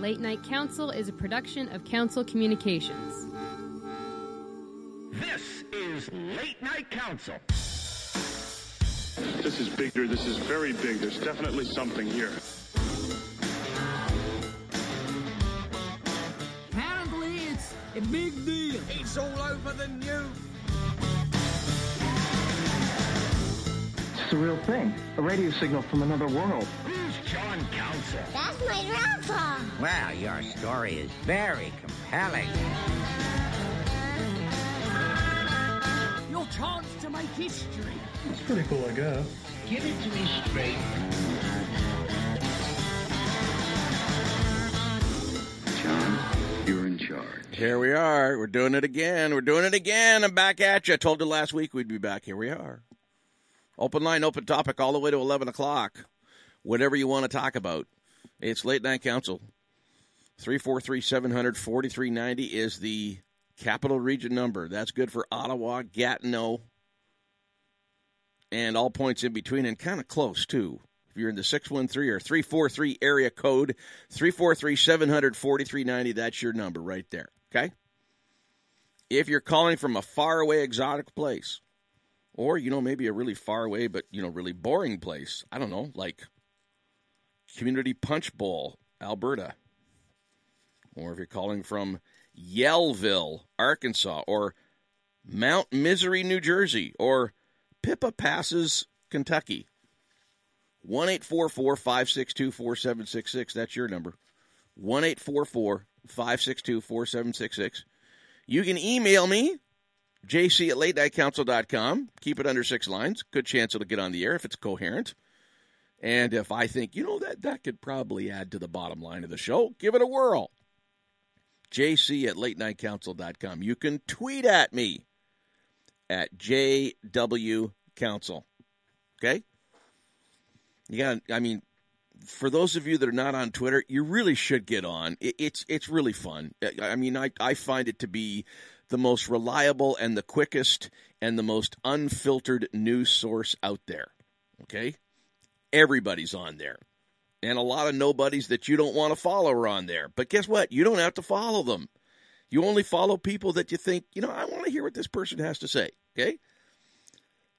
Late Night Council is a production of Council Communications. This is Late Night Council. This is bigger. This is very big. There's definitely something here. Apparently, it's a big deal. It's all over the news. It's a real thing. A radio signal from another world. Who's John Council? That's my grandpa. Well, your story is very compelling. Your chance to make history. It's pretty cool, I guess. Give it to me straight. John, you're in charge. Here we are. We're doing it again. We're doing it again. I'm back at you. I told you last week we'd be back. Here we are. Open line, open topic, all the way to 11 o'clock. Whatever you want to talk about. It's Late Night Council. 343 700 4390 is the capital region number. That's good for Ottawa, Gatineau, and all points in between, and kind of close, too. If you're in the 613 or 343 area code, 343 700 4390, that's your number right there. Okay? If you're calling from a faraway exotic place, or, you know, maybe a really far away but, you know, really boring place, I don't know, like Community Punch Bowl, Alberta. Or if you're calling from Yellville, Arkansas, or Mount Misery, New Jersey, or Pippa Passes, Kentucky. 1 562 4766. That's your number. 1 562 4766. You can email me, jc at latenightcouncil.com. Keep it under six lines. Good chance it'll get on the air if it's coherent. And if I think, you know, that, that could probably add to the bottom line of the show, give it a whirl. jc at late night latenightcouncil.com. You can tweet at me at JW Council. Okay? You got I mean, for those of you that are not on Twitter, you really should get on. It, it's it's really fun. I mean, I, I find it to be the most reliable and the quickest and the most unfiltered news source out there. Okay? Everybody's on there. And a lot of nobodies that you don't want to follow are on there. But guess what? You don't have to follow them. You only follow people that you think, you know, I want to hear what this person has to say. Okay?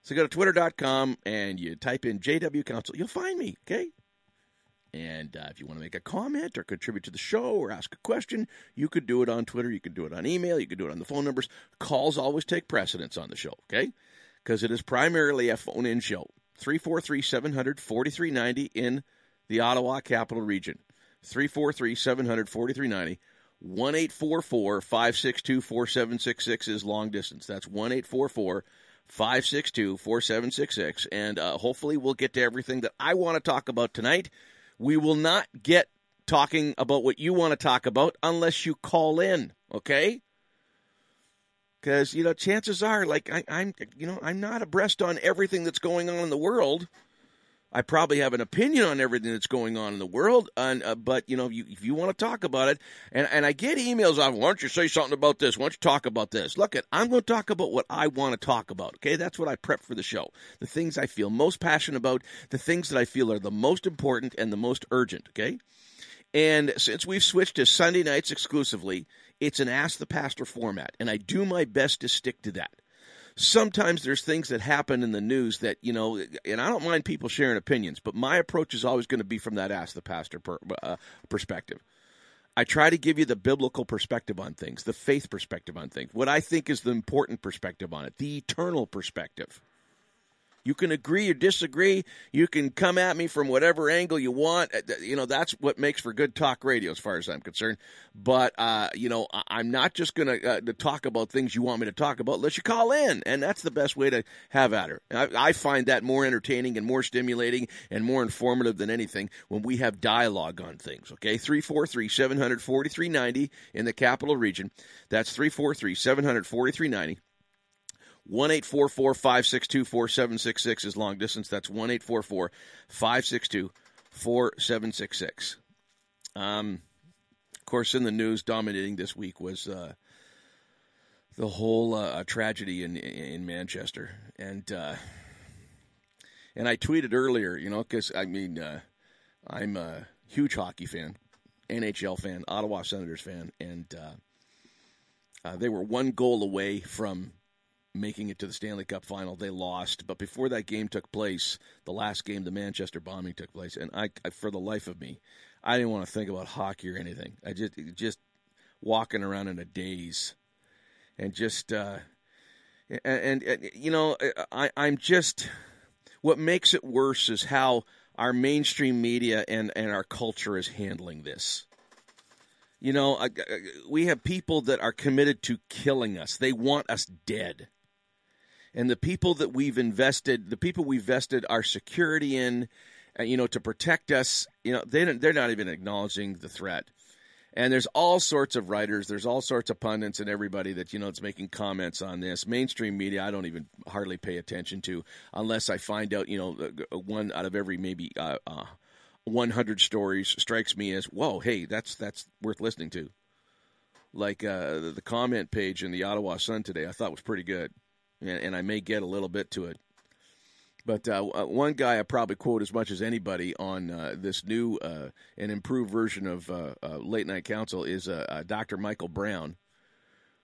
So go to twitter.com and you type in JW Council. You'll find me. Okay? And uh, if you want to make a comment or contribute to the show or ask a question, you could do it on Twitter. You could do it on email. You could do it on the phone numbers. Calls always take precedence on the show, okay? Because it is primarily a phone in show. 343 700 4390 in the Ottawa Capital Region. 343 700 4390. 1 562 4766 is long distance. That's 1 562 4766. And uh, hopefully we'll get to everything that I want to talk about tonight. We will not get talking about what you want to talk about unless you call in, okay? Because you know, chances are, like I, I'm, you know, I'm not abreast on everything that's going on in the world. I probably have an opinion on everything that's going on in the world, and, uh, but you know, if you, if you want to talk about it, and, and I get emails of, why don't you say something about this? Why don't you talk about this? Look, at I'm going to talk about what I want to talk about. Okay, that's what I prep for the show. The things I feel most passionate about, the things that I feel are the most important and the most urgent. Okay, and since we've switched to Sunday nights exclusively, it's an Ask the Pastor format, and I do my best to stick to that. Sometimes there's things that happen in the news that you know and i don't mind people sharing opinions but my approach is always going to be from that ask the pastor per, uh, perspective. I try to give you the biblical perspective on things the faith perspective on things what i think is the important perspective on it the eternal perspective you can agree or disagree. You can come at me from whatever angle you want. Uh, You know, that's what makes for good talk radio, as far as I'm concerned. But, uh, you know, I'm not just going uh, to talk about things you want me to talk about unless you call in. And that's the best way to have at her. I, I find that more entertaining and more stimulating and more informative than anything when we have dialogue on things. Okay. 343 700 4390 in the capital region. That's 343 700 4390. 1 562 4766 is long distance. That's 1 562 4766. Um, of course, in the news dominating this week was uh, the whole uh, tragedy in in Manchester, and uh, and I tweeted earlier, you know, because I mean, uh, I'm a huge hockey fan, NHL fan, Ottawa Senators fan, and uh, uh, they were one goal away from making it to the Stanley Cup final. They lost, but before that game took place, the last game, the Manchester bombing took place, and I, I for the life of me, I didn't want to think about hockey or anything. I just just walking around in a daze, and just uh, and, and you know, I I'm just what makes it worse is how our mainstream media and and our culture is handling this. You know, we have people that are committed to killing us. They want us dead and the people that we've invested, the people we've vested our security in, uh, you know, to protect us, you know, they they're not even acknowledging the threat. And there's all sorts of writers, there's all sorts of pundits and everybody that you know is making comments on this. Mainstream media, I don't even hardly pay attention to unless I find out, you know, one out of every maybe uh, uh, 100 stories strikes me as, whoa, hey, that's that's worth listening to. Like uh, the comment page in the Ottawa Sun today, I thought was pretty good and, I may get a little bit to it. But uh, uh, one guy I probably quote as much as anybody on uh, this new uh, and improved version of uh, uh, Late Night Council is Dr. Michael Brown,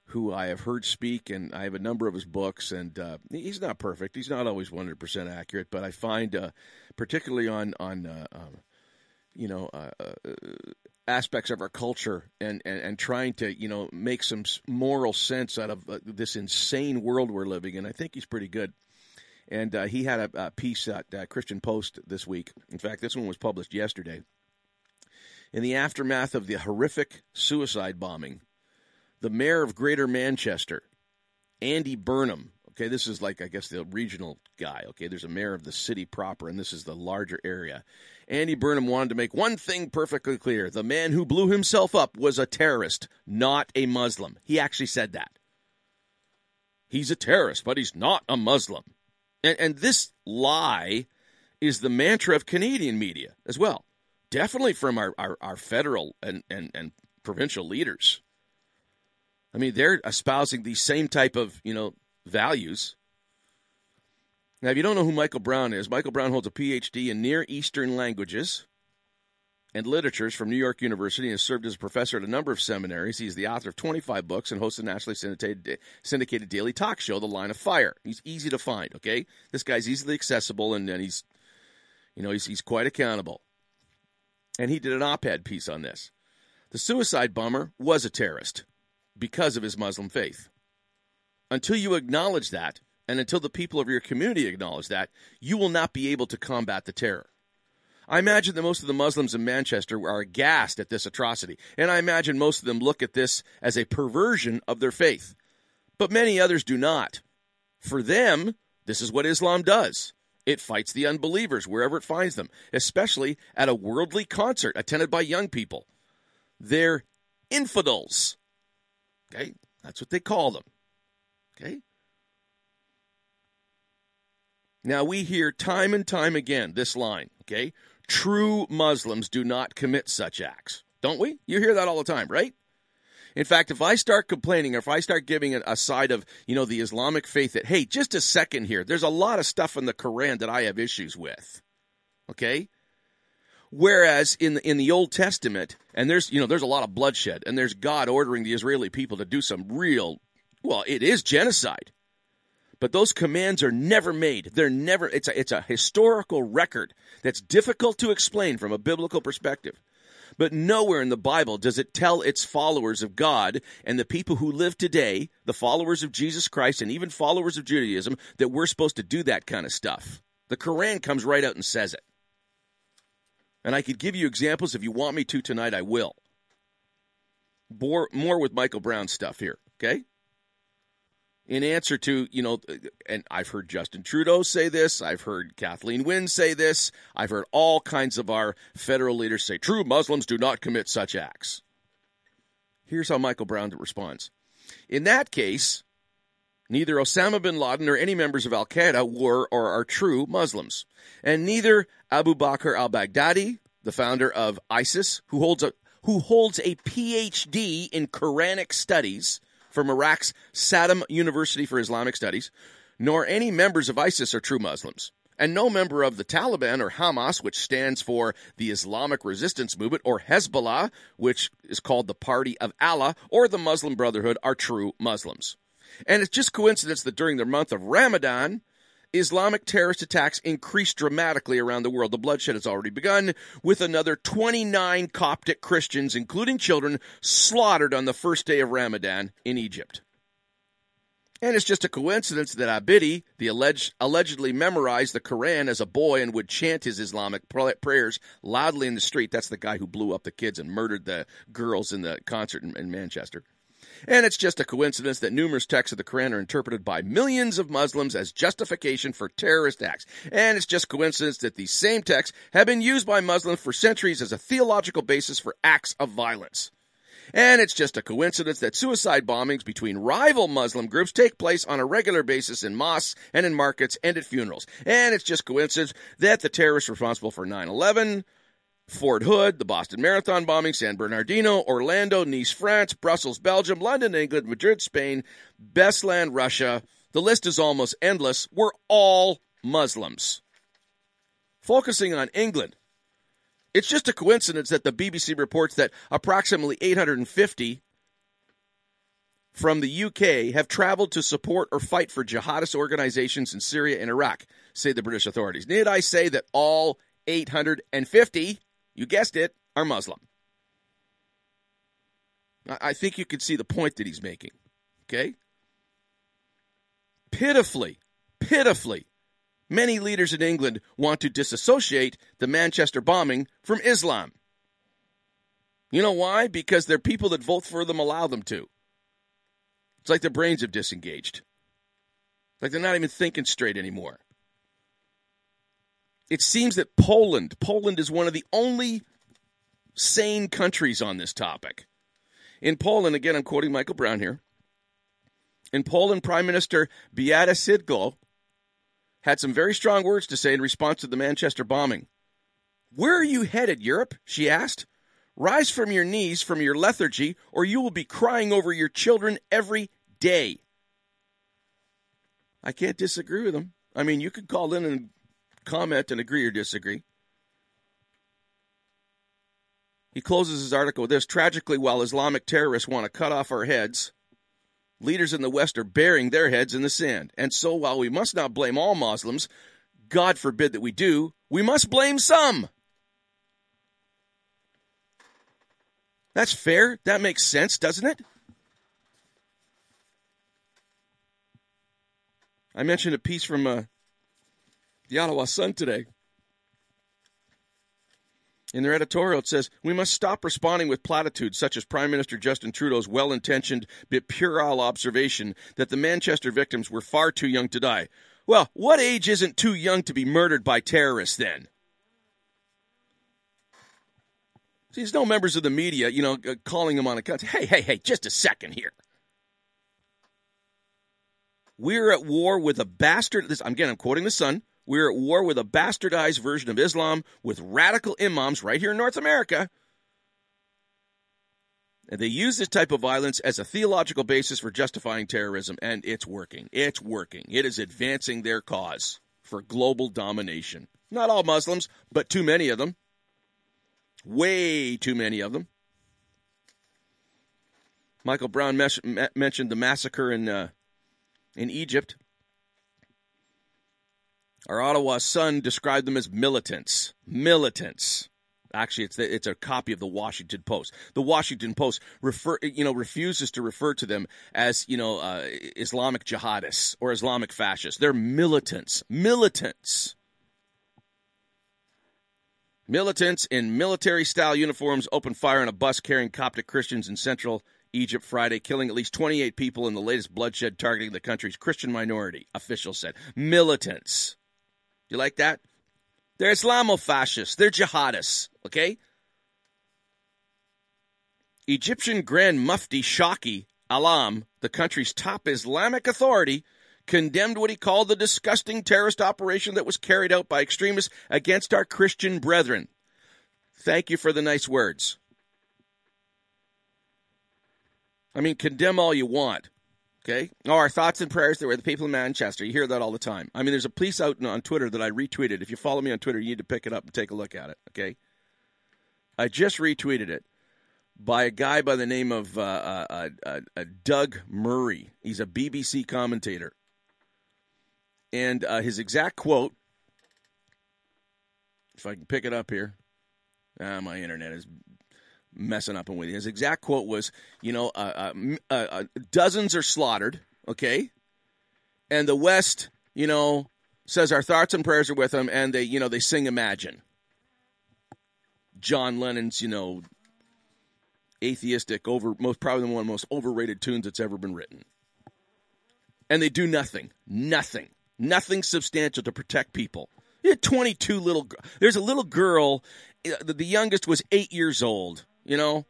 who I have heard speak, and I have a number of his books. And he's not perfect; he's not always one hundred percent accurate. But I find, particularly on on um, you know aspects of our culture and, and, and trying to you know make some moral sense out of uh, this insane world we're living in. I think he's pretty good. And uh, he had a, a piece at uh, Christian Post this week. In fact, this one was published yesterday. In the aftermath of the horrific suicide bombing, the mayor of Greater Manchester, Andy Burnham, okay, this is like, I guess, the regional guy, okay, there's a mayor of the city proper, and this is the larger area. Andy Burnham wanted to make one thing perfectly clear the man who blew himself up was a terrorist, not a Muslim. He actually said that. He's a terrorist, but he's not a Muslim. And, and this lie is the mantra of Canadian media as well. Definitely from our, our, our federal and, and, and provincial leaders. I mean, they're espousing the same type of, you know, values now, if you don't know who Michael Brown is, Michael Brown holds a PhD in Near Eastern languages and literatures from New York University and has served as a professor at a number of seminaries. He's the author of 25 books and hosts a nationally syndicated, syndicated daily talk show, The Line of Fire. He's easy to find, okay? This guy's easily accessible and, and he's, you know, he's, he's quite accountable. And he did an op ed piece on this. The suicide bomber was a terrorist because of his Muslim faith. Until you acknowledge that, and until the people of your community acknowledge that, you will not be able to combat the terror. I imagine that most of the Muslims in Manchester are aghast at this atrocity, and I imagine most of them look at this as a perversion of their faith. But many others do not. For them, this is what Islam does. It fights the unbelievers wherever it finds them, especially at a worldly concert attended by young people. They're infidels. Okay? That's what they call them. Okay? Now, we hear time and time again this line, okay? True Muslims do not commit such acts. Don't we? You hear that all the time, right? In fact, if I start complaining or if I start giving a side of, you know, the Islamic faith that, hey, just a second here, there's a lot of stuff in the Quran that I have issues with. Okay? Whereas in the, in the Old Testament, and there's, you know, there's a lot of bloodshed, and there's God ordering the Israeli people to do some real, well, it is genocide. But those commands are never made. They're never it's a it's a historical record that's difficult to explain from a biblical perspective. But nowhere in the Bible does it tell its followers of God and the people who live today, the followers of Jesus Christ and even followers of Judaism, that we're supposed to do that kind of stuff. The Quran comes right out and says it. And I could give you examples if you want me to tonight, I will. More, more with Michael Brown stuff here, okay? In answer to, you know, and I've heard Justin Trudeau say this, I've heard Kathleen Wynne say this, I've heard all kinds of our federal leaders say true Muslims do not commit such acts. Here's how Michael Brown responds. In that case, neither Osama bin Laden or any members of Al Qaeda were or are true Muslims, and neither Abu Bakr al Baghdadi, the founder of ISIS, who holds a who holds a PhD in Quranic studies, from Iraq's Saddam University for Islamic Studies, nor any members of ISIS are true Muslims. And no member of the Taliban or Hamas, which stands for the Islamic Resistance Movement, or Hezbollah, which is called the Party of Allah, or the Muslim Brotherhood, are true Muslims. And it's just coincidence that during the month of Ramadan, Islamic terrorist attacks increased dramatically around the world. The bloodshed has already begun, with another 29 Coptic Christians, including children, slaughtered on the first day of Ramadan in Egypt. And it's just a coincidence that Abedi, the alleged, allegedly memorized the Quran as a boy and would chant his Islamic prayers loudly in the street. That's the guy who blew up the kids and murdered the girls in the concert in, in Manchester. And it's just a coincidence that numerous texts of the Quran are interpreted by millions of Muslims as justification for terrorist acts. And it's just coincidence that these same texts have been used by Muslims for centuries as a theological basis for acts of violence. And it's just a coincidence that suicide bombings between rival Muslim groups take place on a regular basis in mosques and in markets and at funerals. And it's just coincidence that the terrorists responsible for 9 11, Fort Hood, the Boston Marathon bombing, San Bernardino, Orlando, Nice, France, Brussels, Belgium, London, England, Madrid, Spain, Beslan, Russia. The list is almost endless. We're all Muslims. Focusing on England, it's just a coincidence that the BBC reports that approximately 850 from the UK have traveled to support or fight for jihadist organizations in Syria and Iraq, say the British authorities. Need I say that all 850 you guessed it, are Muslim. I think you can see the point that he's making. Okay? Pitifully, pitifully, many leaders in England want to disassociate the Manchester bombing from Islam. You know why? Because their people that vote for them allow them to. It's like their brains have disengaged. Like they're not even thinking straight anymore it seems that Poland, Poland is one of the only sane countries on this topic. In Poland, again, I'm quoting Michael Brown here. In Poland, Prime Minister Beata Szydło had some very strong words to say in response to the Manchester bombing. Where are you headed, Europe? she asked. Rise from your knees from your lethargy, or you will be crying over your children every day. I can't disagree with him. I mean, you could call in and comment and agree or disagree. He closes his article with this Tragically, while Islamic terrorists want to cut off our heads, leaders in the West are burying their heads in the sand. And so, while we must not blame all Muslims, God forbid that we do, we must blame some. That's fair. That makes sense, doesn't it? I mentioned a piece from uh, the Ottawa Sun today. In their editorial, it says, We must stop responding with platitudes such as Prime Minister Justin Trudeau's well intentioned but puerile observation that the Manchester victims were far too young to die. Well, what age isn't too young to be murdered by terrorists then? See, there's no members of the media, you know, uh, calling them on a cut. Hey, hey, hey, just a second here. We're at war with a bastard. This, again, I'm quoting the Sun. We're at war with a bastardized version of Islam with radical imams right here in North America. And they use this type of violence as a theological basis for justifying terrorism, and it's working. It's working. It is advancing their cause for global domination. Not all Muslims, but too many of them. Way too many of them. Michael Brown mes- mentioned the massacre in uh, in Egypt. Our Ottawa Sun described them as militants. Militants. Actually, it's the, it's a copy of the Washington Post. The Washington Post refer you know refuses to refer to them as you know uh, Islamic jihadists or Islamic fascists. They're militants. Militants. Militants in military style uniforms opened fire on a bus carrying Coptic Christians in central Egypt Friday, killing at least 28 people in the latest bloodshed targeting the country's Christian minority, officials said. Militants. You like that? They're Islamofascists. They're jihadists. Okay? Egyptian Grand Mufti Shawki Allam, the country's top Islamic authority, condemned what he called the disgusting terrorist operation that was carried out by extremists against our Christian brethren. Thank you for the nice words. I mean, condemn all you want. Okay. Our thoughts and prayers that were the people in Manchester. You hear that all the time. I mean, there's a piece out on Twitter that I retweeted. If you follow me on Twitter, you need to pick it up and take a look at it. Okay. I just retweeted it by a guy by the name of uh, uh, uh, uh Doug Murray. He's a BBC commentator. And uh, his exact quote, if I can pick it up here, ah, my internet is messing up and with you. His exact quote was, you know, uh, uh, uh, dozens are slaughtered, okay, and the West, you know, says our thoughts and prayers are with them, and they, you know, they sing Imagine. John Lennon's, you know, atheistic, over most probably one of the most overrated tunes that's ever been written. And they do nothing, nothing, nothing substantial to protect people. You had 22 little. There's a little girl. Uh, the youngest was eight years old you know?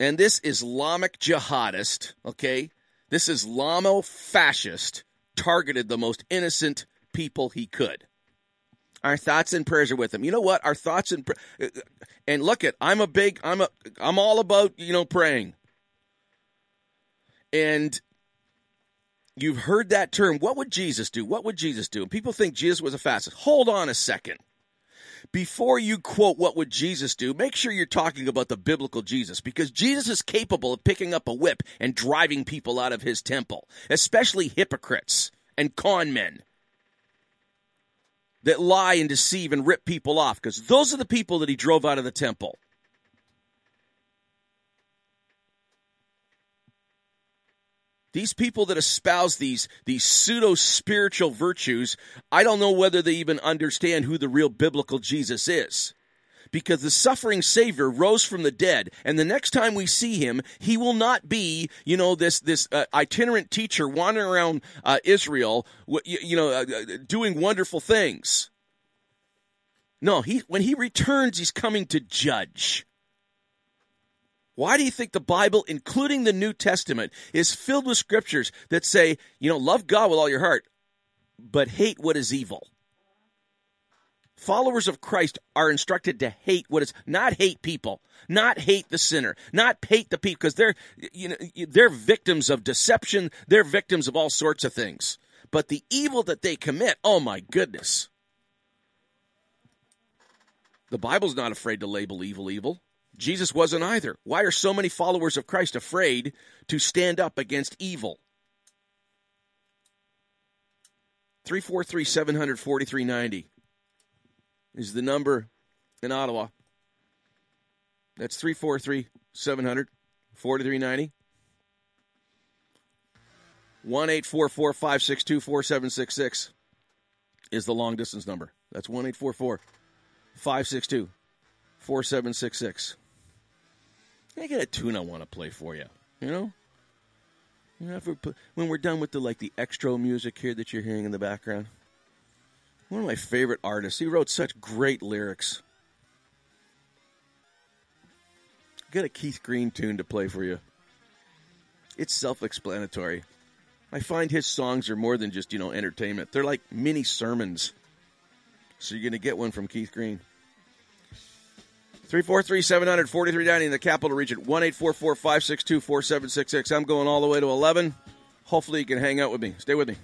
And this Islamic jihadist, okay, this Islamo fascist targeted the most innocent people he could. Our thoughts and prayers are with him. You know what? Our thoughts and uh, and look at I'm a big I'm a I'm all about you know praying. And you've heard that term. What would Jesus do? What would Jesus do? And people think Jesus was a fastest. Hold on a second before you quote what would Jesus do, make sure you're talking about the biblical Jesus because Jesus is capable of picking up a whip and driving people out of his temple, especially hypocrites and con men that lie and deceive and rip people off because those are the people that he drove out of the temple. These people that espouse these these pseudo spiritual virtues, I don't know whether they even understand who the real biblical Jesus is. Because the suffering Savior rose from the dead, and the next time we see him, he will not be, you know, this this uh, itinerant teacher wandering around uh, Israel, you, you know, uh, uh, doing wonderful things. No, he when he returns, he's coming to judge. Why do you think the Bible, including the New Testament, is filled with scriptures that say, you know, love God with all your heart, but hate what is evil? Followers of Christ are instructed to hate what is not hate people, not hate the sinner, not hate the people because they're you know they're victims of deception, they're victims of all sorts of things. But the evil that they commit, oh my goodness. The Bible's not afraid to label evil evil. Jesus wasn't either. Why are so many followers of Christ afraid to stand up against evil? 343 700 4390 is the number in Ottawa. That's 343 700 4390. 1 844 562 4766 is the long distance number. That's 1 844 562 4766. I got a tune I want to play for you. You know, you know, when we're done with the like the extra music here that you're hearing in the background. One of my favorite artists. He wrote such great lyrics. Got a Keith Green tune to play for you. It's self-explanatory. I find his songs are more than just you know entertainment. They're like mini sermons. So you're gonna get one from Keith Green. 343 700 4390 in the capital region. 1 844 562 4766. I'm going all the way to 11. Hopefully, you can hang out with me. Stay with me.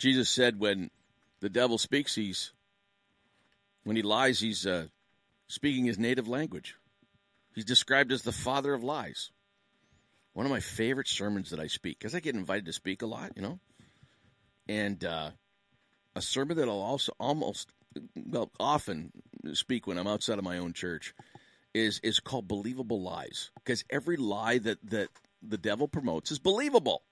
Jesus said when the devil speaks, he's when he lies, he's uh, speaking his native language. He's described as the father of lies. One of my favorite sermons that I speak, because I get invited to speak a lot, you know, and uh, a sermon that I'll also almost, well, often speak when I'm outside of my own church is is called believable lies, because every lie that that the devil promotes is believable.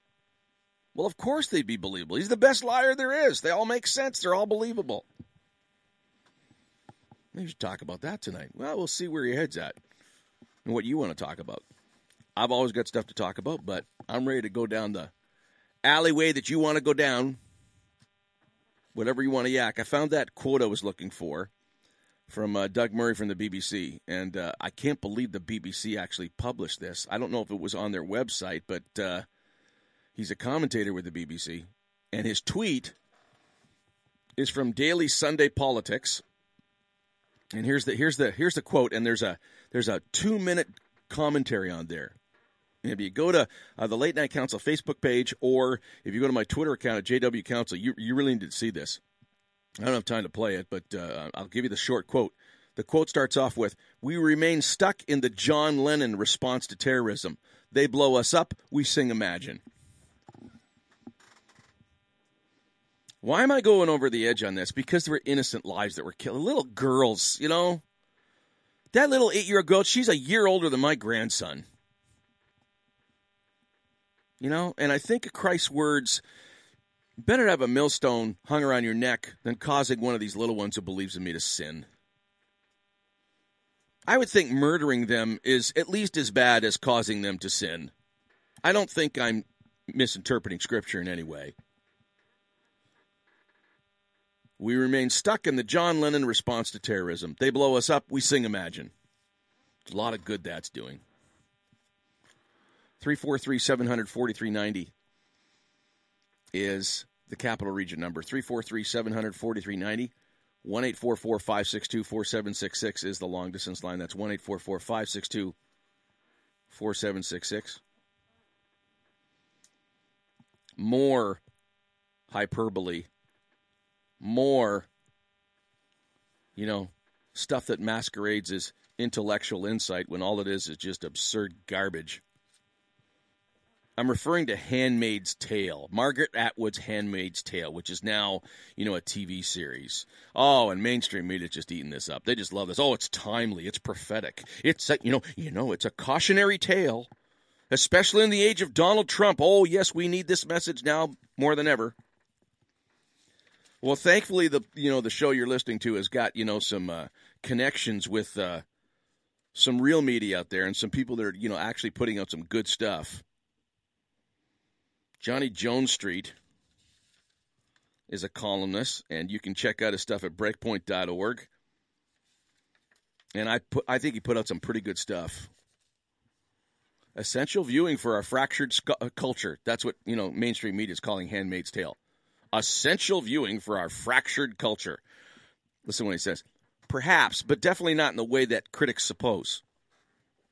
Well, of course they'd be believable. He's the best liar there is. They all make sense. They're all believable. Maybe we should talk about that tonight. Well, we'll see where your head's at and what you want to talk about. I've always got stuff to talk about, but I'm ready to go down the alleyway that you want to go down. Whatever you want to yak. I found that quote I was looking for from uh, Doug Murray from the BBC, and uh, I can't believe the BBC actually published this. I don't know if it was on their website, but uh, he's a commentator with the BBC, and his tweet is from Daily Sunday Politics. And here's the here's the here's the quote, and there's a there's a two minute commentary on there. And if you go to uh, the Late Night Council Facebook page, or if you go to my Twitter account at JW Council, you you really need to see this. I don't have time to play it, but uh, I'll give you the short quote. The quote starts off with We remain stuck in the John Lennon response to terrorism. They blow us up, we sing Imagine. Why am I going over the edge on this? Because there were innocent lives that were killed. Little girls, you know? That little eight year old girl, she's a year older than my grandson. You know? And I think of Christ's words better to have a millstone hung around your neck than causing one of these little ones who believes in me to sin. I would think murdering them is at least as bad as causing them to sin. I don't think I'm misinterpreting Scripture in any way. We remain stuck in the John Lennon response to terrorism. They blow us up, we sing Imagine. There's a lot of good that's doing. 343 700 4390 is the capital region number. 343 700 4390. 1 562 4766 is the long distance line. That's 1 562 4766. More hyperbole, more, you know, stuff that masquerades as intellectual insight when all it is is just absurd garbage. I'm referring to Handmaid's Tale, Margaret Atwood's Handmaid's Tale, which is now, you know, a TV series. Oh, and mainstream media's just eating this up. They just love this. Oh, it's timely. It's prophetic. It's a, you know, you know, it's a cautionary tale, especially in the age of Donald Trump. Oh, yes, we need this message now more than ever. Well, thankfully, the you know the show you're listening to has got you know some uh, connections with uh, some real media out there and some people that are, you know, actually putting out some good stuff. John Stonestreet is a columnist, and you can check out his stuff at breakpoint.org. And I put, I think he put out some pretty good stuff. Essential viewing for our fractured scu- uh, culture. That's what you know mainstream media is calling *Handmaid's Tale*. Essential viewing for our fractured culture. Listen what he says. Perhaps, but definitely not in the way that critics suppose.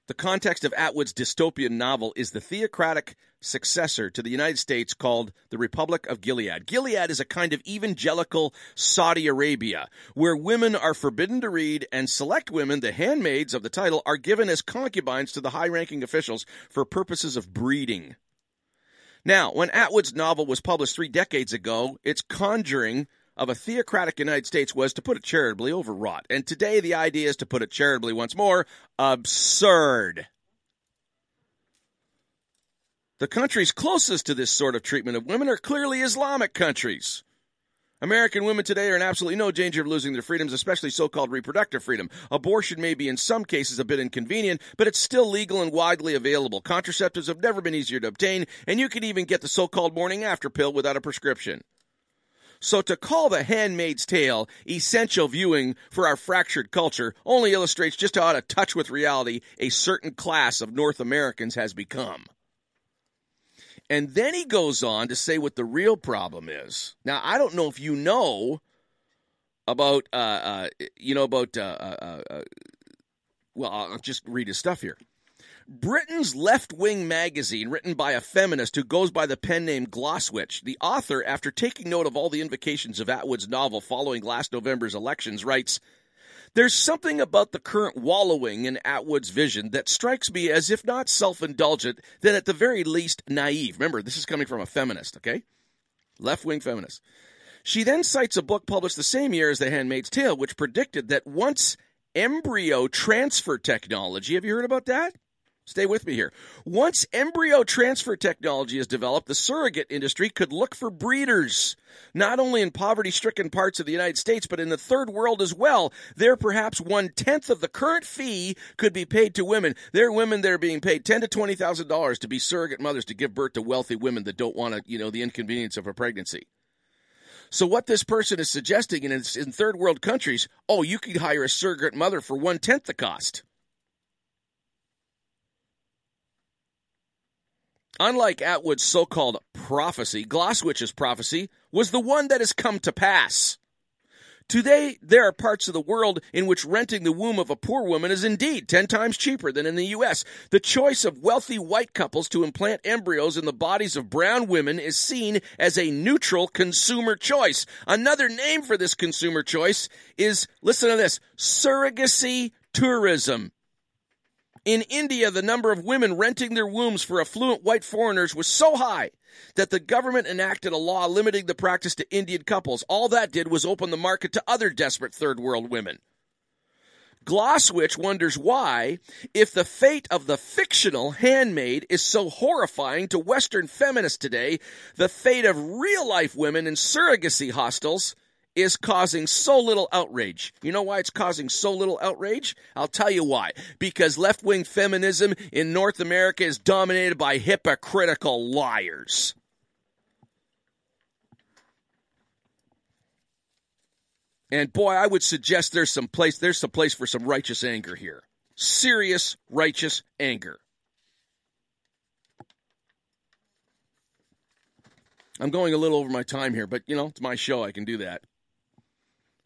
The context of Atwood's dystopian novel is the theocratic successor to the United States called the Republic of Gilead. Gilead is a kind of evangelical Saudi Arabia where women are forbidden to read and select women, the handmaids of the title, are given as concubines to the high ranking officials for purposes of breeding. Now, when Atwood's novel was published three decades ago, its conjuring of a theocratic United States was, to put it charitably, overwrought. And today the idea is, to put it charitably once more, absurd. The countries closest to this sort of treatment of women are clearly Islamic countries. American women today are in absolutely no danger of losing their freedoms, especially so called reproductive freedom. Abortion may be in some cases a bit inconvenient, but it's still legal and widely available. Contraceptives have never been easier to obtain, and you can even get the so called morning after pill without a prescription. So to call The Handmaid's Tale essential viewing for our fractured culture only illustrates just how out of touch with reality a certain class of North Americans has become. And then he goes on to say what the real problem is. Now, I don't know if you know about, uh, uh, you know, about, uh, uh, uh well, I'll just read his stuff here. Britain's left wing magazine, written by a feminist who goes by the pen name Glosswitch. The author, after taking note of all the invocations of Atwood's novel following last November's elections, writes There's something about the current wallowing in Atwood's vision that strikes me as if not self indulgent, then at the very least naive. Remember, this is coming from a feminist, okay? Left wing feminist. She then cites a book published the same year as The Handmaid's Tale, which predicted that once embryo transfer technology, have you heard about that? Stay with me here. Once embryo transfer technology is developed, the surrogate industry could look for breeders, not only in poverty stricken parts of the United States, but in the third world as well. There, perhaps one tenth of the current fee could be paid to women. There are women that are being paid ten to twenty thousand dollars to be surrogate mothers to give birth to wealthy women that don't want to, you know, the inconvenience of a pregnancy. So what this person is suggesting in, in third world countries, oh, you could hire a surrogate mother for one tenth the cost. Unlike Atwood's so called prophecy, Glosswitch's prophecy was the one that has come to pass. Today, there are parts of the world in which renting the womb of a poor woman is indeed 10 times cheaper than in the U.S. The choice of wealthy white couples to implant embryos in the bodies of brown women is seen as a neutral consumer choice. Another name for this consumer choice is, listen to this, surrogacy tourism. In India, the number of women renting their wombs for affluent white foreigners was so high that the government enacted a law limiting the practice to Indian couples. All that did was open the market to other desperate third world women. Glosswitch wonders why, if the fate of the fictional handmaid is so horrifying to Western feminists today, the fate of real life women in surrogacy hostels is causing so little outrage. You know why it's causing so little outrage? I'll tell you why. Because left wing feminism in North America is dominated by hypocritical liars. And boy, I would suggest there's some place there's some place for some righteous anger here. Serious righteous anger. I'm going a little over my time here, but you know, it's my show. I can do that.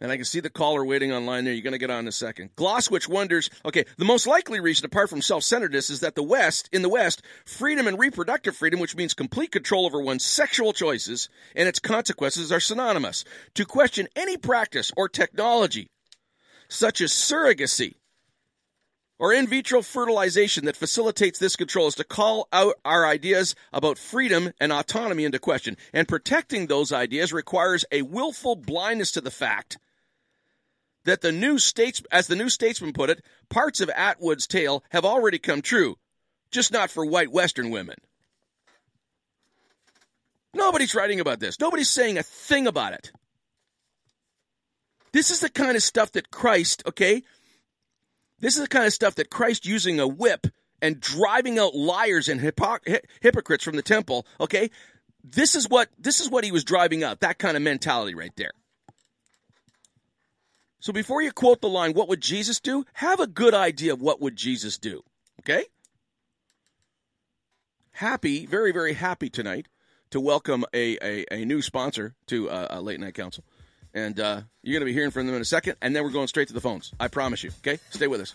And I can see the caller waiting online there. You're going to get on in a second. Glosswitch wonders, okay, the most likely reason, apart from self-centeredness, is that the West, in the West, freedom and reproductive freedom, which means complete control over one's sexual choices and its consequences, are synonymous. To question any practice or technology, such as surrogacy, or in vitro fertilization that facilitates this control is to call out our ideas about freedom and autonomy into question. And protecting those ideas requires a willful blindness to the fact that the new states, as the new statesman put it, parts of Atwood's tale have already come true, just not for white Western women. Nobody's writing about this. Nobody's saying a thing about it. This is the kind of stuff that Christ, okay, This is the kind of stuff that Christ using a whip and driving out liars and hypoc- hy- hypocrites from the temple, okay? This is what this is what he was driving out. That kind of mentality right there. So before you quote the line, what would Jesus do? Have a good idea of what would Jesus do. Okay? Happy, very, very happy tonight to welcome a, a, a new sponsor to uh, a Late Night Council. And uh, you're going to be hearing from them in a second, and then we're going straight to the phones. I promise you. Okay? Stay with us.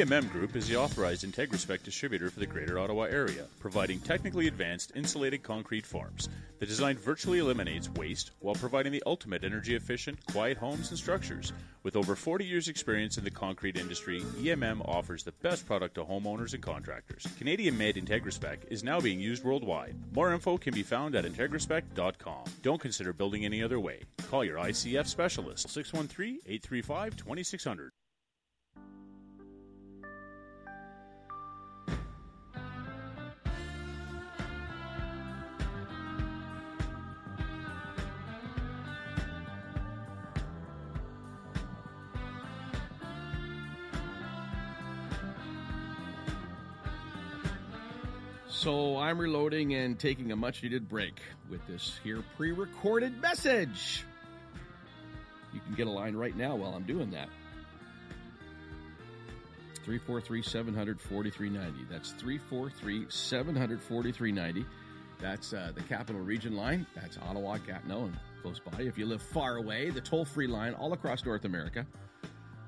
EMM E Group is the authorized IntegraSpec distributor for the Greater Ottawa area, providing technically advanced insulated concrete forms. The design virtually eliminates waste while providing the ultimate energy efficient, quiet homes and structures. With over 40 years' experience in the concrete industry, EMM offers the best product to homeowners and contractors. Canadian made IntegraSpec is now being used worldwide. More info can be found at IntegraSpec.com. Don't consider building any other way. Call your ICF specialist 613 835 2600. So I'm reloading and taking a much needed break with this here pre recorded message. You can get a line right now while I'm doing that. 343 700 4390. That's 343 700 4390. That's uh, the Capital Region line. That's Ottawa, Gatineau, and close by. If you live far away, the toll free line all across North America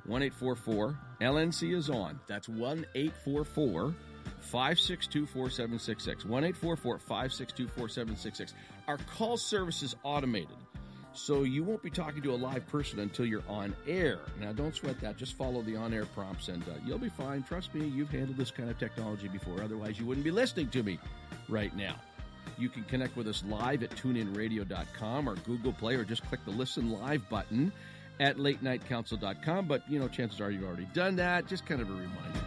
1 844 LNC is on. That's 1 844 562 4766. 1 844 562 4766. Our call service is automated. So you won't be talking to a live person until you're on air. Now, don't sweat that. Just follow the on air prompts and uh, you'll be fine. Trust me, you've handled this kind of technology before. Otherwise, you wouldn't be listening to me right now. You can connect with us live at tuneinradio.com or Google Play or just click the listen live button at latenightcouncil.com. But, you know, chances are you've already done that. Just kind of a reminder.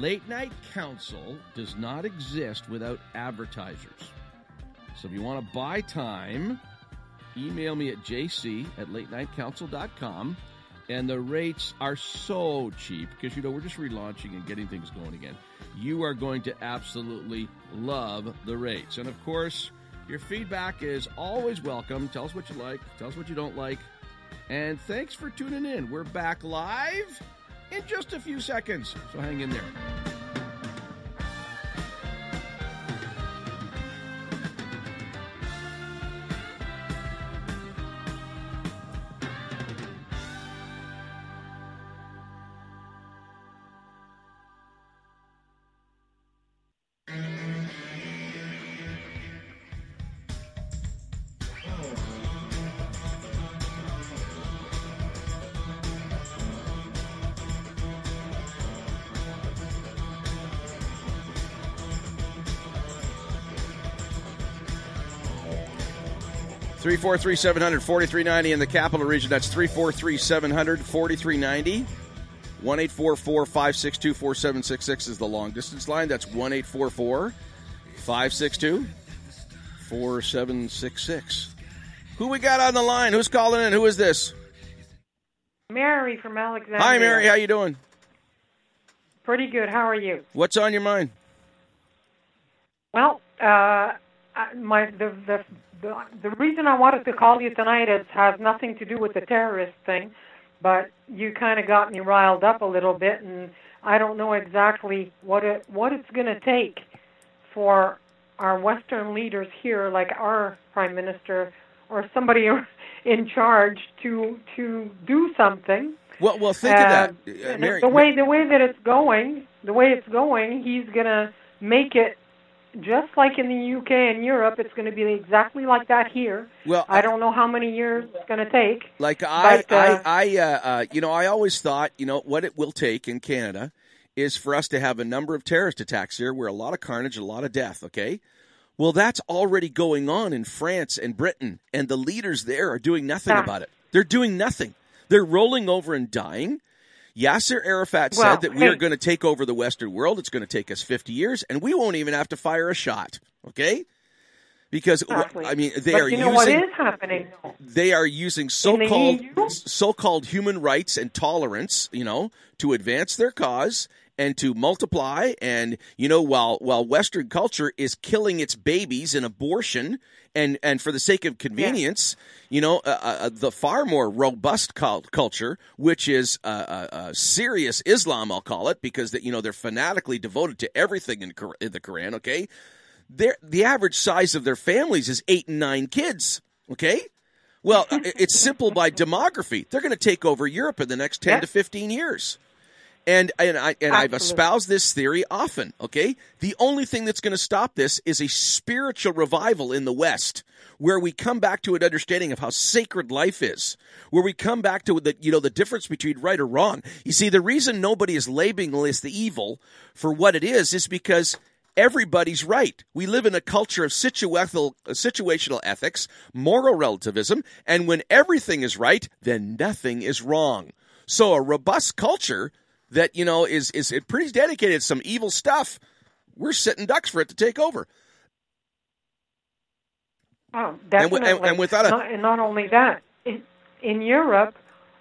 Late Night Council does not exist without advertisers. So if you want to buy time, email me at jc at latenightcouncil.com. And the rates are so cheap because, you know, we're just relaunching and getting things going again. You are going to absolutely love the rates. And of course, your feedback is always welcome. Tell us what you like, tell us what you don't like. And thanks for tuning in. We're back live in just a few seconds. So hang in there. 343 700 4390 in the capital region. That's 343 700 4390. 1 562 4766 is the long distance line. That's 1 562 4766. Who we got on the line? Who's calling in? Who is this? Mary from Alexandria. Hi, Mary. How you doing? Pretty good. How are you? What's on your mind? Well, uh, my the the the the reason I wanted to call you tonight is has nothing to do with the terrorist thing, but you kind of got me riled up a little bit, and I don't know exactly what it what it's going to take for our Western leaders here, like our prime minister or somebody in charge, to to do something. Well, well, think uh, of that, uh, Mary, The way the way that it's going, the way it's going, he's going to make it just like in the UK and Europe, it's going to be exactly like that here. Well, I don't know how many years it's going to take. Like I, but, uh, I, I, uh, uh, you know, I always thought, you know, what it will take in Canada is for us to have a number of terrorist attacks here, where a lot of carnage, a lot of death. Okay, well, that's already going on in France and Britain, and the leaders there are doing nothing Yeah. about it. They're doing nothing. They're rolling over and dying. Yasser Arafat Well, said that we hey. are going to take over the Western world. It's going to take us 50 years, and we won't even have to fire a shot. Okay? Because Exactly. I mean, they but are you know using is happening? they are using so-called so-called human rights and tolerance, you know, to advance their cause and to multiply and you know while while western culture is killing its babies in abortion and and for the sake of convenience you know uh, uh, the far more robust cult- culture which is uh, uh, uh, serious islam i'll call it because that you know they're fanatically devoted to everything in, Qur- in the quran okay they're, the average size of their families is eight and nine kids. Okay. Well, it's simple by demography. They're going to take over Europe in the next 10 Yeah. to 15 years. And, and, I, and I've espoused this theory often. Okay. The only thing that's going to stop this is a spiritual revival in the West where we come back to an understanding of how sacred life is, where we come back to the, you know, the difference between right or wrong. You see, the reason nobody is labeling this the evil for what it is is because everybody's right. We live in a culture of situational, situational ethics, moral relativism, and when everything is right, then nothing is wrong. So a robust culture that, you know, is, is pretty dedicated to some evil stuff, we're sitting ducks for it to take over. Oh, And definitely. wi- and- and without a- not, and not only that, in, in Europe,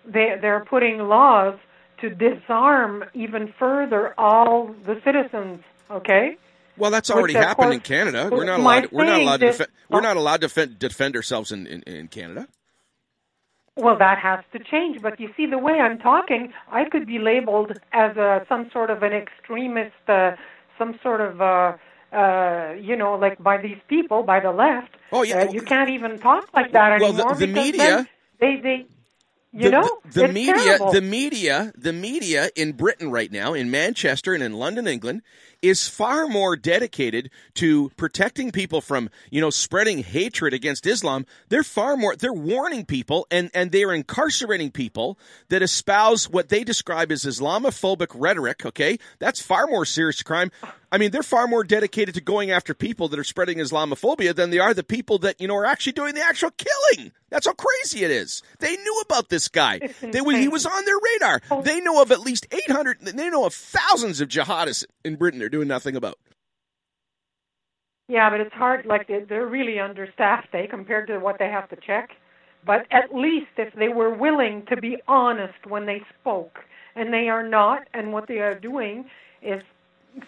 they they're putting laws to disarm even further all the citizens. Okay. Well, that's already of happened in Canada. We're not allowed. We're not allowed to. Defend, we're not allowed to defend, defend ourselves in, in, in Canada. Well, that has to change. But you see, the way I'm talking, I could be labeled as a, some sort of an extremist, uh, some sort of, uh, uh, you know, like by these people, by the left. Oh, yeah. Uh, you can't even talk like that Well, the- anymore. the because media- They, they, you the, know, the, the media, terrible. the media, the media in Britain right now, in Manchester and in London, England, is far more dedicated to protecting people from, you know, spreading hatred against Islam. They're far more. They're warning people and and they are incarcerating people that espouse what they describe as Islamophobic rhetoric. Okay, that's far more serious crime. I mean, they're far more dedicated to going after people that are spreading Islamophobia than they are the people that you know are actually doing the actual killing. That's how crazy it is. They knew about this guy. They, he was on their radar. They know of at least 800, they know of thousands of jihadists in Britain they're doing nothing about. Yeah, but it's hard. Like they- they're really understaffed, eh, compared to what they have to check. But at least if they were willing to be honest when they spoke, and they are not, and what they are doing is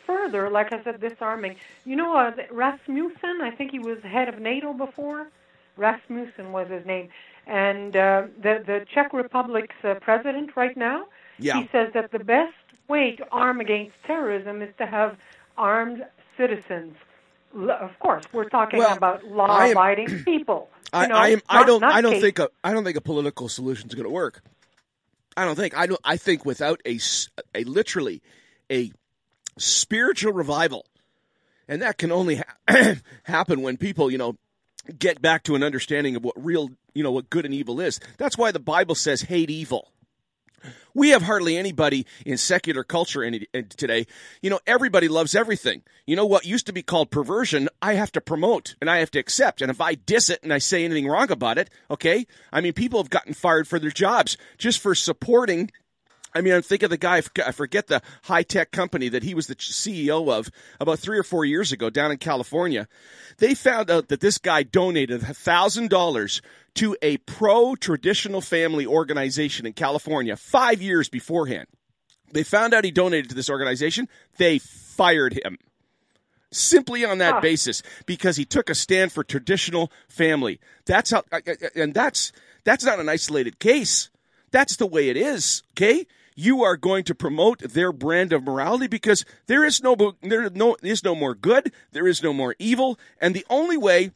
further, like I said, disarming. You know, uh, Rasmussen. I think he was head of NATO before. Rasmussen was his name, and uh, the the Czech Republic's uh, president right now. Yeah. He says that the best way to arm against terrorism is to have armed citizens. Of course, we're talking Well, about I am- law-abiding people. I, know, I am. I don't. I don't case- think. A, I don't think a political solution is going to work. I don't think. I don't. I think without a, a literally a spiritual revival, and that can only ha- happen when people, you know, get back to an understanding of what real, you know, what good and evil is. That's why the Bible says hate evil. We have hardly anybody in secular culture any, uh, today. You know, everybody loves everything. You know what used to be called perversion, I have to promote and I have to accept. And if I diss it and I say anything wrong about it, okay? I mean, people have gotten fired for their jobs just for supporting I mean, I'm thinking of the guy, I forget the high tech company that he was the CEO of about three or four years ago down in California. They found out that this guy donated $1,000 to a pro traditional family organization in California five years beforehand. They found out he donated to this organization. They fired him. simply on that Huh. basis because he took a stand for traditional family. That's how, and that's that's not an isolated case. That's the way it is. Okay, you are going to promote their brand of morality because there is no there no is no more good, there is no more evil, and the only way.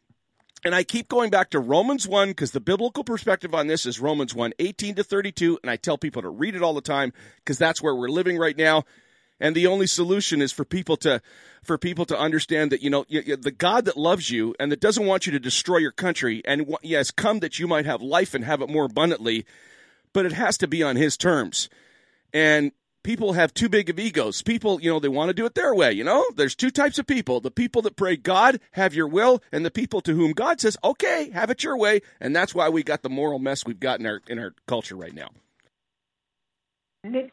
And I keep going back to Romans 1 because the biblical perspective on this is Romans 1, 18 to 32. And I tell people to read it all the time because that's where we're living right now and the only solution is for people to for people to understand that you know the God that loves you and that doesn't want you to destroy your country and yes come that you might have life and have it more abundantly but it has to be on his terms and people have too big of egos. People you know they want to do it their way you know? There's two types of people. The people that pray God have your will and the people to whom God says okay have it your way. And that's why we got the moral mess we've got in our in our culture right now.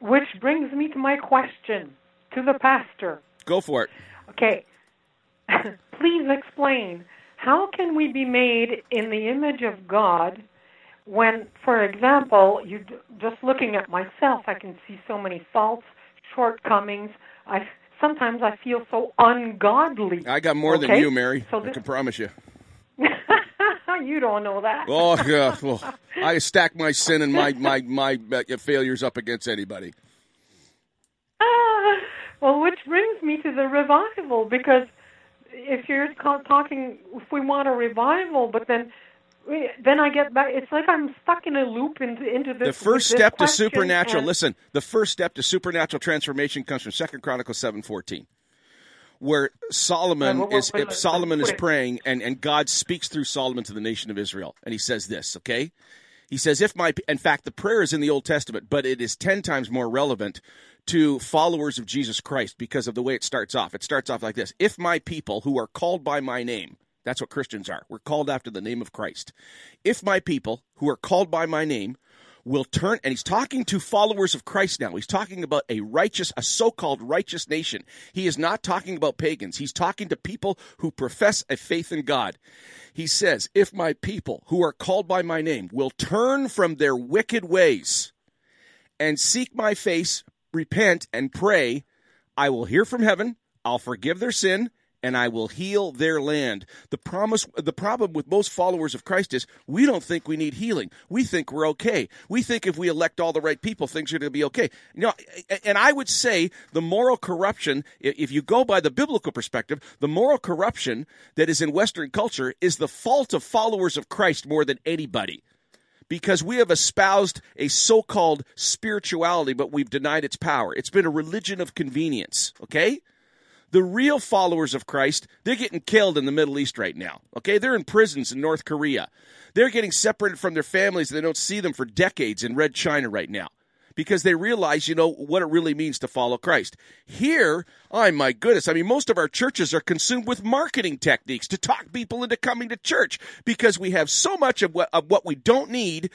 Which brings me to my question to the pastor. go for it. Okay. Please explain how can we be made in the image of God when, for example, you just looking at myself, I can see so many faults, shortcomings. I sometimes I feel so ungodly. I got more than you Mary So I can promise you you don't know that. Oh yeah, well, I stack my sin and my my my uh, failures up against anybody. Ah, well, which brings me to the revival because if you're talking, if we want a revival, but then then I get back. It's like I'm stuck in a loop into into this. The first this step to supernatural. and- Listen, the first step to supernatural transformation comes from Second Chronicles seven fourteen, where Solomon well, well, is if Solomon is praying and and God speaks through Solomon to the nation of Israel, and he says this. Okay, he says, "If my in fact the prayer is in the Old Testament, but it is ten times more relevant." To followers of Jesus Christ because of the way it starts off. It starts off like this If my people who are called by my name, that's what Christians are, we're called after the name of Christ. If my people who are called by my name will turn, and he's talking to followers of Christ now. He's talking about a righteous, a so called righteous nation. He is not talking about pagans. He's talking to people who profess a faith in God. He says, If my people who are called by my name will turn from their wicked ways and seek my face, repent, and pray, I will hear from heaven, I'll forgive their sin, and I will heal their land. The promise the problem with most followers of Christ is we don't think we need healing. We think we're okay. We think if we elect all the right people things are going to be okay. You know, and I would say the moral corruption if you go by the biblical perspective, the moral corruption that is in western culture is the fault of followers of Christ more than anybody because we have espoused a so called spirituality, but we've denied its power. It's been a religion of convenience, okay? The real followers of Christ, they're getting killed in the Middle East right now, okay? They're in prisons in North Korea. They're getting separated from their families. They don't see them for decades in Red China right now because they realize, you know, what it really means to follow Christ. Here, oh my goodness, I mean, most of our churches are consumed with marketing techniques to talk people into coming to church because we have so much of what, of what we don't need.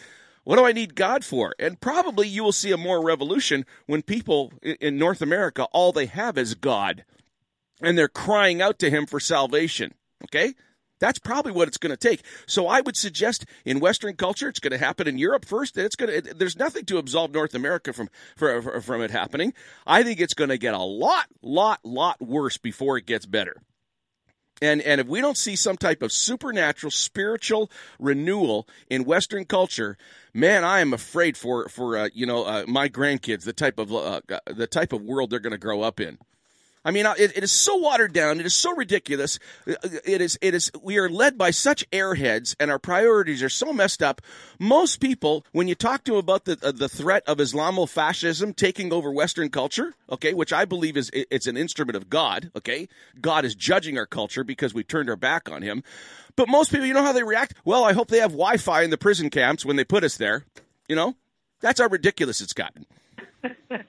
What do I need God for? And probably you will see a more revolution when people in North America, all they have is God and they're crying out to him for salvation. Okay? That's probably what it's going to take. So I would suggest in Western culture, it's going to happen in Europe first. It's going to. There's nothing to absolve North America from for, from it happening. I think it's going to get a lot, lot, lot worse before it gets better. And and if we don't see some type of supernatural spiritual renewal in Western culture, man, I am afraid for for uh, you know uh, my grandkids the type of uh, the type of world they're going to grow up in. I mean, it, it is so watered down. It is so ridiculous. Uh, It is. It is. We are led by such airheads, and our priorities are so messed up. Most people, when you talk to them about the uh, the threat of Islamofascism taking over Western culture, okay, which I believe is it's an instrument of God. Okay, God is judging our culture because we turned our back on Him. But most people, you know how they react? Well, I hope they have Wi-Fi in the prison camps when they put us there. You know, that's how ridiculous it's gotten.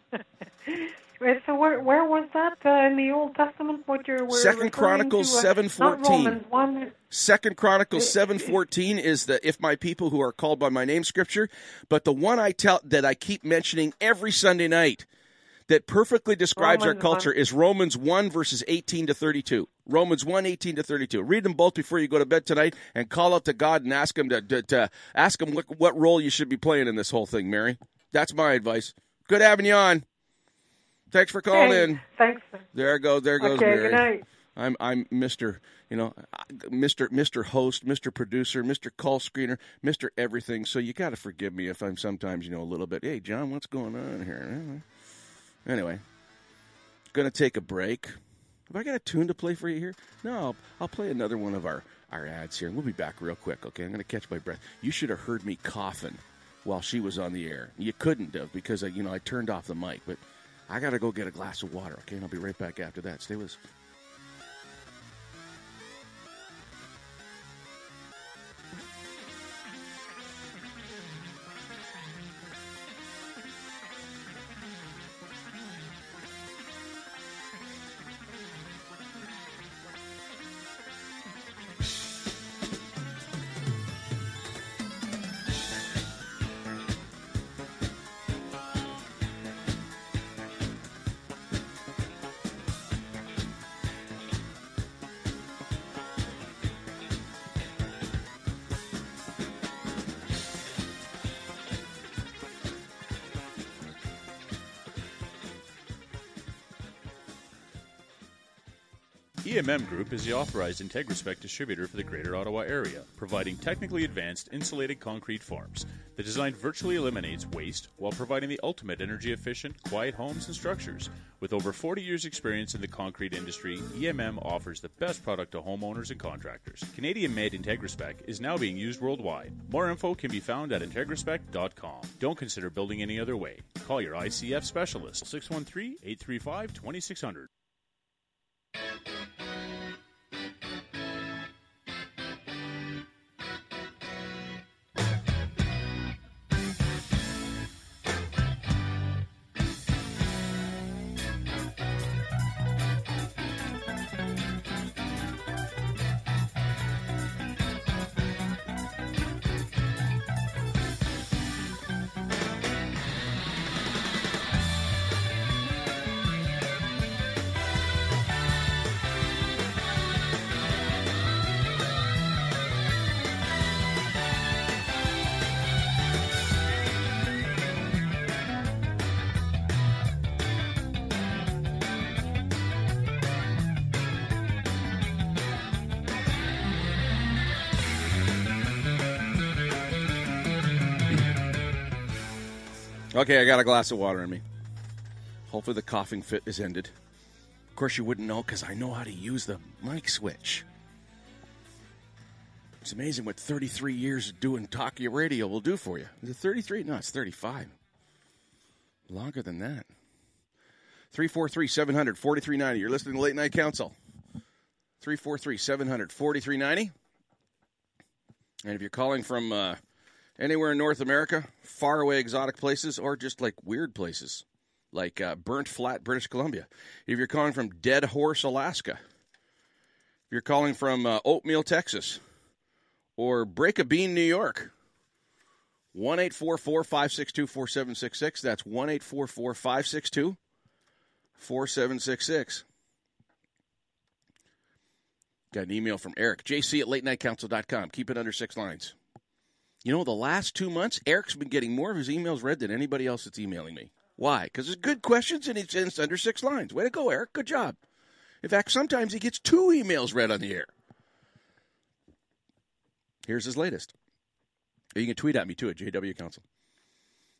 So where where was that uh, in the Old Testament? What you're were Second Chronicles to, uh, seven fourteen. Romans one. Second Chronicles seven fourteen is the if my people who are called by my name scripture, but the one I tell that I keep mentioning every Sunday night that perfectly describes our culture 1. is Romans one verses eighteen to thirty two. Romans 1, 18 to thirty two. Read them both before you go to bed tonight and call out to God and ask him to, to, to ask him what, what role you should be playing in this whole thing, Mary. That's my advice. Good having you on. Thanks for calling Hey, in. Thanks. There goes there goes Okay, Mary. good night. I'm I'm Mr. You know, Mr. Mr. Host, Mr. Producer, Mr. Call Screener, Mr. Everything. So you got to forgive me if I'm sometimes you know a little bit. Hey, John, what's going on here? Anyway, gonna take a break. Have I got a tune to play for you here? No, I'll, I'll play another one of our our ads here. and We'll be back real quick. Okay, I'm gonna catch my breath. You should have heard me coughing while she was on the air. You couldn't have because I, you know I turned off the mic, but. I got to go get a glass of water, okay? And I'll be right back after that. Stay with us. EMM Group is the authorized IntegraSpec distributor for the Greater Ottawa area, providing technically advanced insulated concrete forms. The design virtually eliminates waste while providing the ultimate energy efficient, quiet homes and structures. With over 40 years' experience in the concrete industry, EMM offers the best product to homeowners and contractors. Canadian made IntegraSpec is now being used worldwide. More info can be found at IntegraSpec.com. Don't consider building any other way. Call your ICF specialist 613 835 2600. Okay, I got a glass of water in me. Hopefully, the coughing fit is ended. Of course, you wouldn't know because I know how to use the mic switch. It's amazing what 33 years of doing talkie radio will do for you. Is it 33? No, it's 35. Longer than that. 343 700 4390. You're listening to Late Night Council. 343 700 4390. And if you're calling from uh, anywhere in North America, faraway exotic places, or just like weird places, like uh, Burnt Flat, British Columbia. If you're calling from Deadhorse, Alaska. If you're calling from uh, Oatmeal, Texas. Or Breakabeen, New York. 1 562 4766. That's 1 562 4766. Got an email from Eric. JC at latenightcouncil.com. Keep it under six lines. You know, the last two months, Eric's been getting more of his emails read than anybody else that's emailing me. Why? Because it's good questions and it's under six lines. Way to go, Eric. Good job. In fact, sometimes he gets two emails read on the air. Here's his latest. You can tweet at me too at JW Council.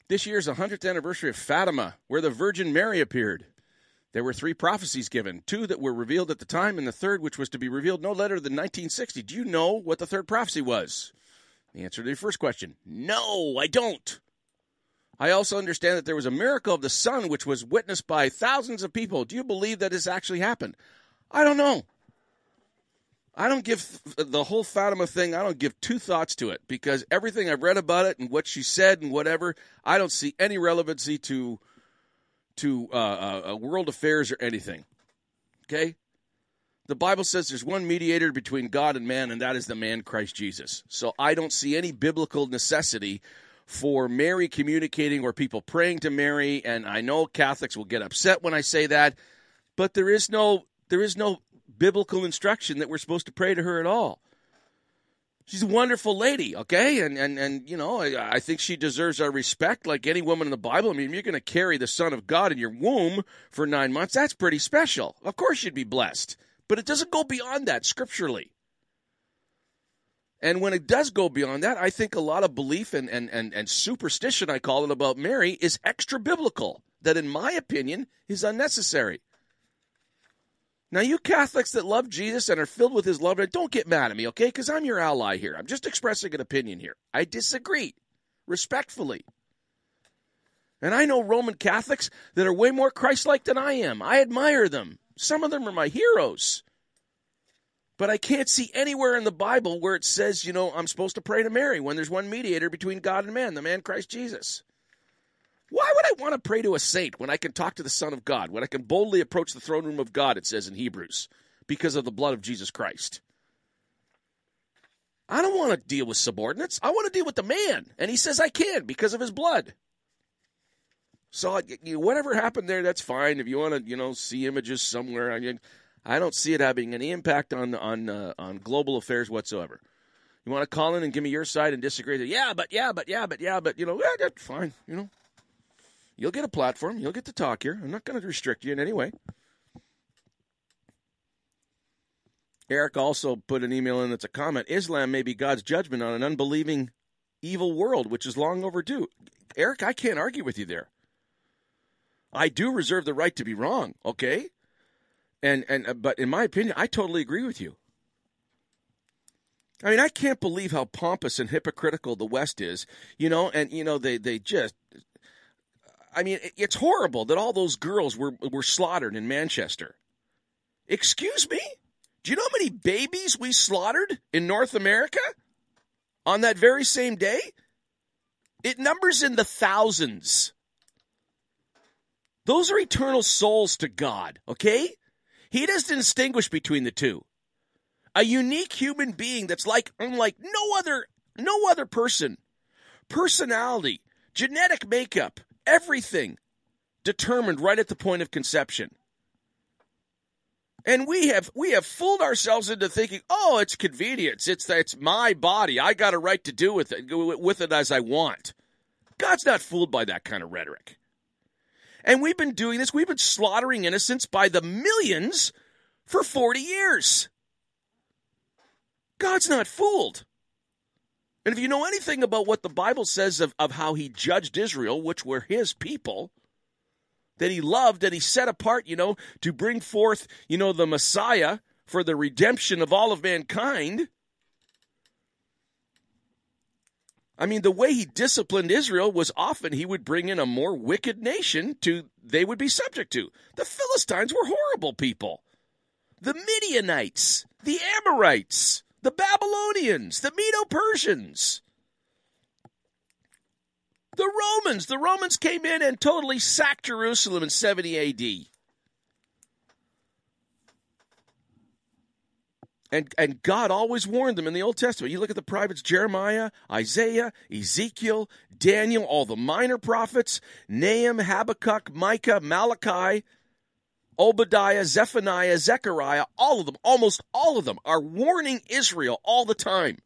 This year's 100th anniversary of Fatima, where the Virgin Mary appeared. There were three prophecies given two that were revealed at the time, and the third, which was to be revealed no later than 1960. Do you know what the third prophecy was? The answer to your first question no, I don't. I also understand that there was a miracle of the sun which was witnessed by thousands of people. Do you believe that this actually happened? I don't know. I don't give the whole Fatima thing, I don't give two thoughts to it because everything I've read about it and what she said and whatever, I don't see any relevancy to to uh, uh, world affairs or anything. Okay? The Bible says there's one mediator between God and man, and that is the man Christ Jesus. So I don't see any biblical necessity for Mary communicating or people praying to Mary, and I know Catholics will get upset when I say that, but there is no there is no biblical instruction that we're supposed to pray to her at all. She's a wonderful lady, okay? And and and you know, I, I think she deserves our respect like any woman in the Bible. I mean, you're going to carry the son of God in your womb for 9 months. That's pretty special. Of course you'd be blessed. But it doesn't go beyond that scripturally. And when it does go beyond that, I think a lot of belief and, and, and, and superstition, I call it, about Mary is extra biblical, that in my opinion is unnecessary. Now, you Catholics that love Jesus and are filled with his love, don't get mad at me, okay? Because I'm your ally here. I'm just expressing an opinion here. I disagree, respectfully. And I know Roman Catholics that are way more Christ like than I am. I admire them. Some of them are my heroes. But I can't see anywhere in the Bible where it says, you know, I'm supposed to pray to Mary when there's one mediator between God and man, the man Christ Jesus. Why would I want to pray to a saint when I can talk to the Son of God, when I can boldly approach the throne room of God, it says in Hebrews, because of the blood of Jesus Christ? I don't want to deal with subordinates. I want to deal with the man. And he says I can because of his blood. So whatever happened there, that's fine. If you want to, you know, see images somewhere, I mean, I don't see it having any impact on on uh, on global affairs whatsoever. You want to call in and give me your side and disagree? Yeah, but yeah, but yeah, but yeah, but you know, yeah, that's fine. You know, you'll get a platform. You'll get to talk here. I'm not going to restrict you in any way. Eric also put an email in that's a comment. Islam may be God's judgment on an unbelieving, evil world, which is long overdue. Eric, I can't argue with you there. I do reserve the right to be wrong, okay? And and uh, but in my opinion, I totally agree with you. I mean, I can't believe how pompous and hypocritical the West is, you know, and you know they they just I mean, it's horrible that all those girls were were slaughtered in Manchester. Excuse me? Do you know how many babies we slaughtered in North America on that very same day? It numbers in the thousands. Those are eternal souls to God, okay? He doesn't distinguish between the two. A unique human being that's like unlike no other no other person. Personality, genetic makeup, everything determined right at the point of conception. And we have we have fooled ourselves into thinking, oh, it's convenience. It's it's my body. I got a right to do with it with it as I want. God's not fooled by that kind of rhetoric. And we've been doing this, we've been slaughtering innocents by the millions for 40 years. God's not fooled. And if you know anything about what the Bible says of, of how he judged Israel, which were his people, that he loved and he set apart, you know, to bring forth, you know, the Messiah for the redemption of all of mankind, I mean, the way he disciplined Israel was often he would bring in a more wicked nation to they would be subject to. The Philistines were horrible people. The Midianites, the Amorites, the Babylonians, the Medo Persians. The Romans, the Romans came in and totally sacked Jerusalem in 70 AD. And, and God always warned them in the Old Testament. You look at the prophets Jeremiah, Isaiah, Ezekiel, Daniel, all the minor prophets, Nahum, Habakkuk, Micah, Malachi, Obadiah, Zephaniah, Zechariah, all of them, almost all of them, are warning Israel all the time.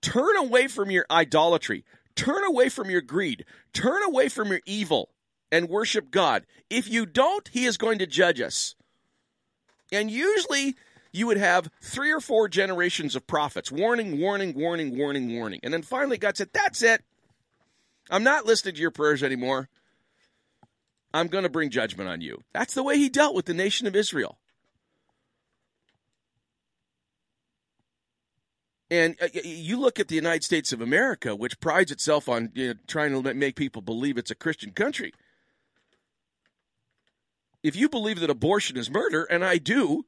Turn away from your idolatry. Turn away from your greed. Turn away from your evil and worship God. If you don't, He is going to judge us. And usually you would have three or four generations of prophets warning, warning, warning, warning, warning. And then finally God said, That's it. I'm not listening to your prayers anymore. I'm going to bring judgment on you. That's the way he dealt with the nation of Israel. And uh, you look at the United States of America, which prides itself on you know, trying to make people believe it's a Christian country. If you believe that abortion is murder, and I do,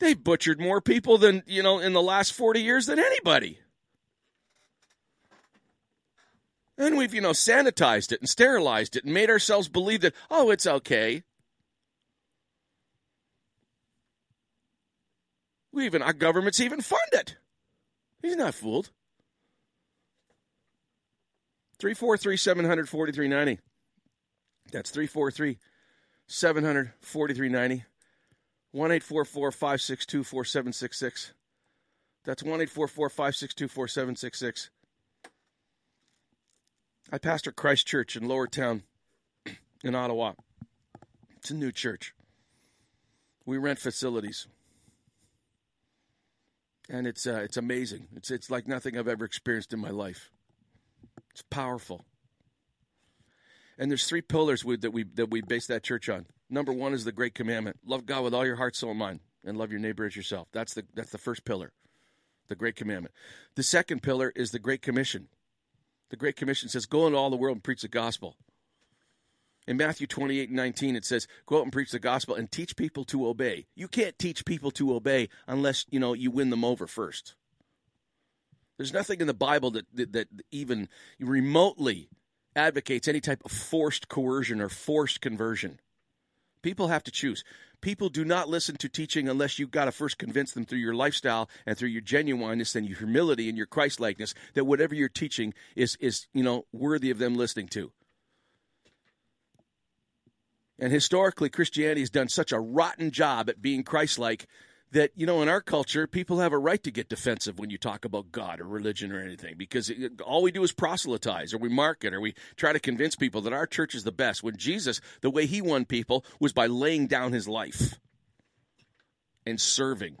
they butchered more people than, you know, in the last 40 years than anybody. And we've, you know, sanitized it and sterilized it and made ourselves believe that, oh, it's okay. We even, our government's even fund it. He's not fooled. 343 700 4390. That's 343 700 4390. 1 562 4766. That's 1 562 4766. I pastor Christ Church in Lowertown in Ottawa. It's a new church. We rent facilities. and it's uh, it's amazing. It's it's like nothing I've ever experienced in my life. It's powerful. And there's three pillars we, that we that we base that church on. Number one is the great commandment: love God with all your heart, soul, and mind, and love your neighbor as yourself. That's the that's the first pillar, the great commandment. The second pillar is the great commission. The great commission says, "Go into all the world and preach the gospel." In Matthew 28 and 19, it says, Go out and preach the gospel and teach people to obey. You can't teach people to obey unless, you know, you win them over first. There's nothing in the Bible that, that, that even remotely advocates any type of forced coercion or forced conversion. People have to choose. People do not listen to teaching unless you've got to first convince them through your lifestyle and through your genuineness and your humility and your Christ-likeness that whatever you're teaching is, is you know, worthy of them listening to. And historically, Christianity has done such a rotten job at being Christ like that, you know, in our culture, people have a right to get defensive when you talk about God or religion or anything because it, all we do is proselytize or we market or we try to convince people that our church is the best. When Jesus, the way he won people was by laying down his life and serving.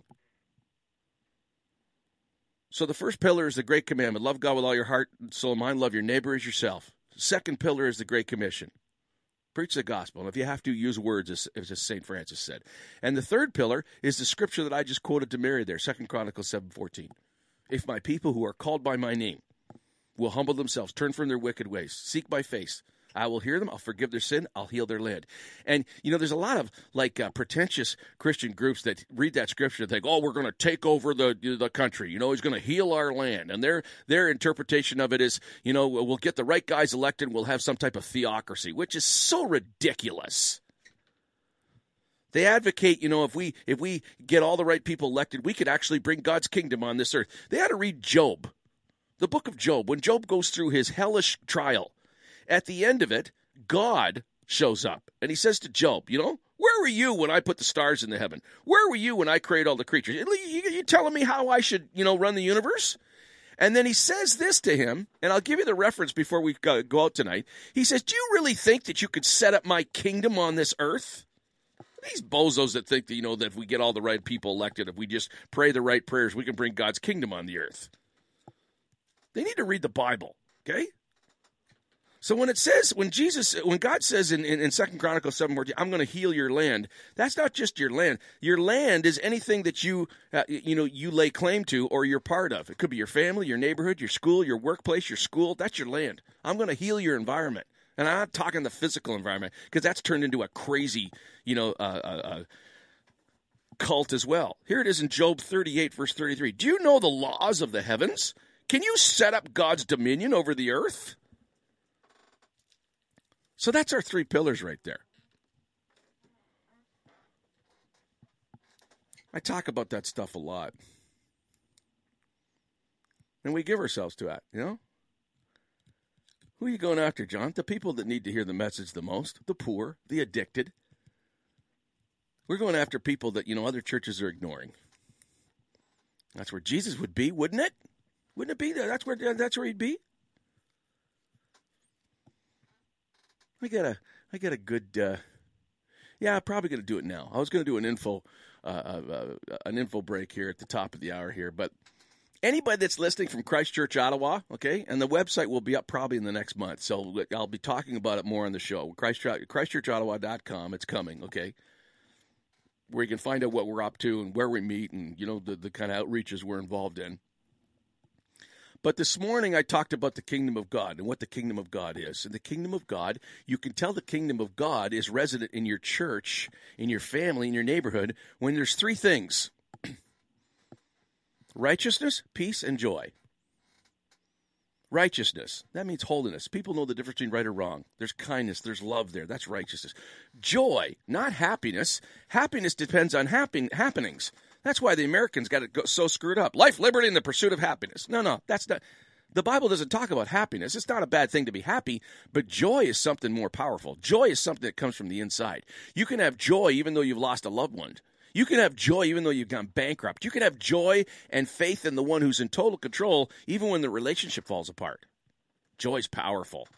So the first pillar is the great commandment love God with all your heart, soul, and mind, love your neighbor as yourself. Second pillar is the great commission Preach the gospel. And if you have to, use words, as, as St. Francis said. And the third pillar is the scripture that I just quoted to Mary there, Second Chronicles 7.14. If my people who are called by my name will humble themselves, turn from their wicked ways, seek my face, I will hear them. I'll forgive their sin. I'll heal their land. And you know, there's a lot of like uh, pretentious Christian groups that read that scripture and think, "Oh, we're going to take over the the country." You know, he's going to heal our land. And their their interpretation of it is, you know, we'll get the right guys elected. We'll have some type of theocracy, which is so ridiculous. They advocate, you know, if we if we get all the right people elected, we could actually bring God's kingdom on this earth. They had to read Job, the book of Job. When Job goes through his hellish trial, at the end of it, God shows up and he says to Job, You know, where were you when I put the stars in the heaven? Where were you when I created all the creatures? You, telling me how I should, you know, run the universe? And then he says this to him, and I'll give you the reference before we go out tonight. He says, Do you really think that you could set up my kingdom on this earth? These bozos that think that, you know, that if we get all the right people elected, if we just pray the right prayers, we can bring God's kingdom on the earth. They need to read the Bible, okay? So when it says, when Jesus, when God says in, in, in 2 Chronicles 7 I'm going to heal your land, that's not just your land. Your land is anything that you, uh, you know, you lay claim to or you're part of. It could be your family, your neighborhood, your school, your workplace, your school. That's your land. I'm going to heal your environment. And I'm not talking the physical environment because that's turned into a crazy, you know, uh, uh, uh, cult as well. Here it is in Job 38, verse 33. Do you know the laws of the heavens? Can you set up God's dominion over the earth? So that's our three pillars right there. I talk about that stuff a lot. And we give ourselves to that, you know? Who are you going after, John? The people that need to hear the message the most, the poor, the addicted. We're going after people that, you know, other churches are ignoring. That's where Jesus would be, wouldn't it? Wouldn't it be there? That's where that's where he'd be. I got a I got a good. Uh, yeah, I'm probably going to do it now. I was going to do an info uh, uh, uh, an info break here at the top of the hour here, but anybody that's listening from Christchurch, Ottawa, okay, and the website will be up probably in the next month, so I'll be talking about it more on the show. Christchurch, ChristchurchOttawa.com. It's coming, okay, where you can find out what we're up to and where we meet, and you know the the kind of outreaches we're involved in. But this morning I talked about the kingdom of God and what the kingdom of God is. And the kingdom of God, you can tell the kingdom of God is resident in your church, in your family, in your neighborhood when there's three things righteousness, peace, and joy. Righteousness, that means holiness. People know the difference between right or wrong. There's kindness, there's love there. That's righteousness. Joy, not happiness. Happiness depends on happen- happenings. That's why the Americans got it so screwed up. Life, liberty, and the pursuit of happiness. No, no, that's not. The Bible doesn't talk about happiness. It's not a bad thing to be happy, but joy is something more powerful. Joy is something that comes from the inside. You can have joy even though you've lost a loved one. You can have joy even though you've gone bankrupt. You can have joy and faith in the one who's in total control even when the relationship falls apart. Joy's powerful.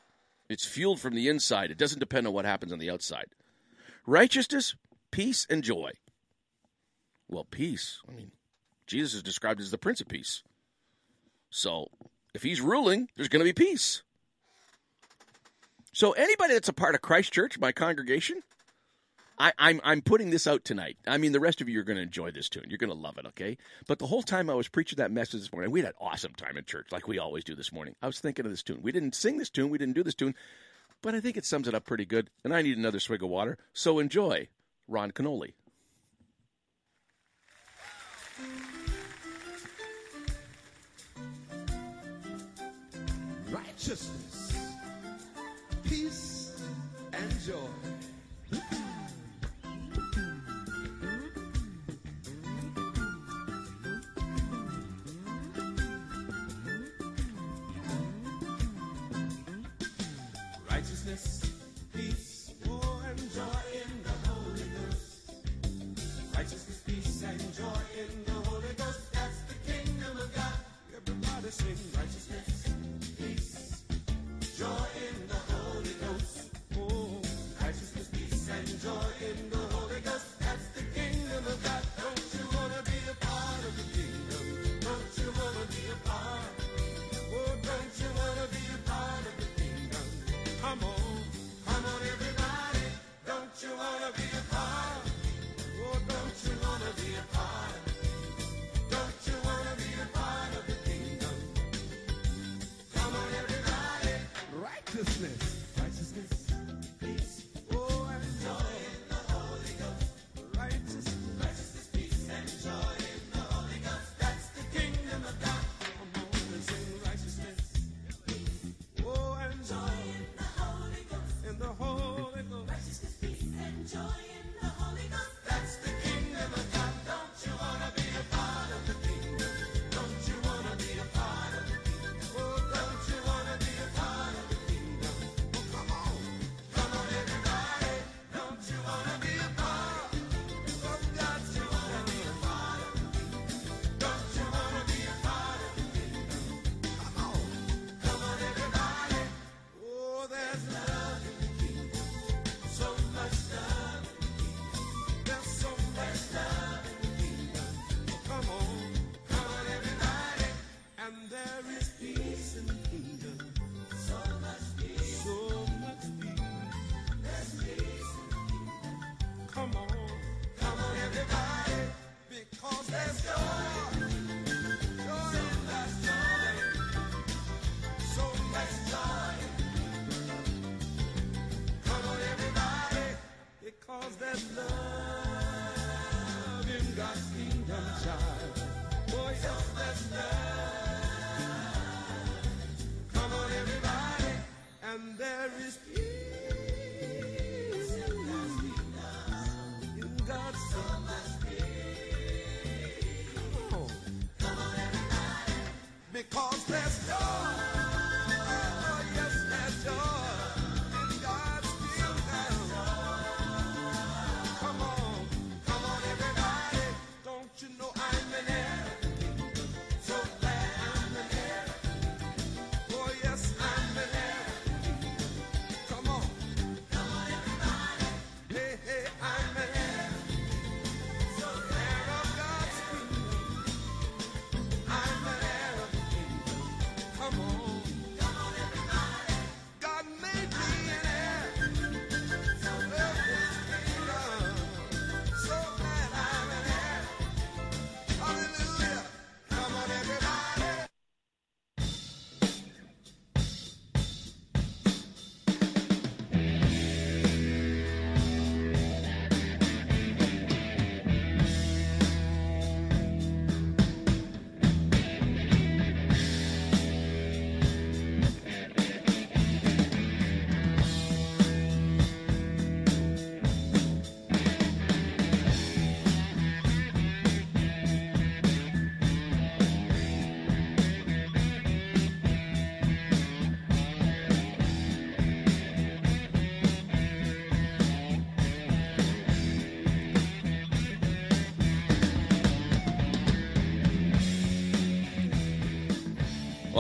It's fueled from the inside. It doesn't depend on what happens on the outside. Righteousness, peace, and joy. Well, peace. I mean, Jesus is described as the Prince of Peace. So if he's ruling, there's going to be peace. So anybody that's a part of Christ Church, my congregation, I, am I'm, I'm putting this out tonight. I mean, the rest of you are going to enjoy this tune. You're going to love it, okay? But the whole time I was preaching that message this morning, we had an awesome time in church, like we always do this morning. I was thinking of this tune. We didn't sing this tune. We didn't do this tune, but I think it sums it up pretty good. And I need another swig of water, so enjoy Ron Kenoly. righteousness, peace, and joy.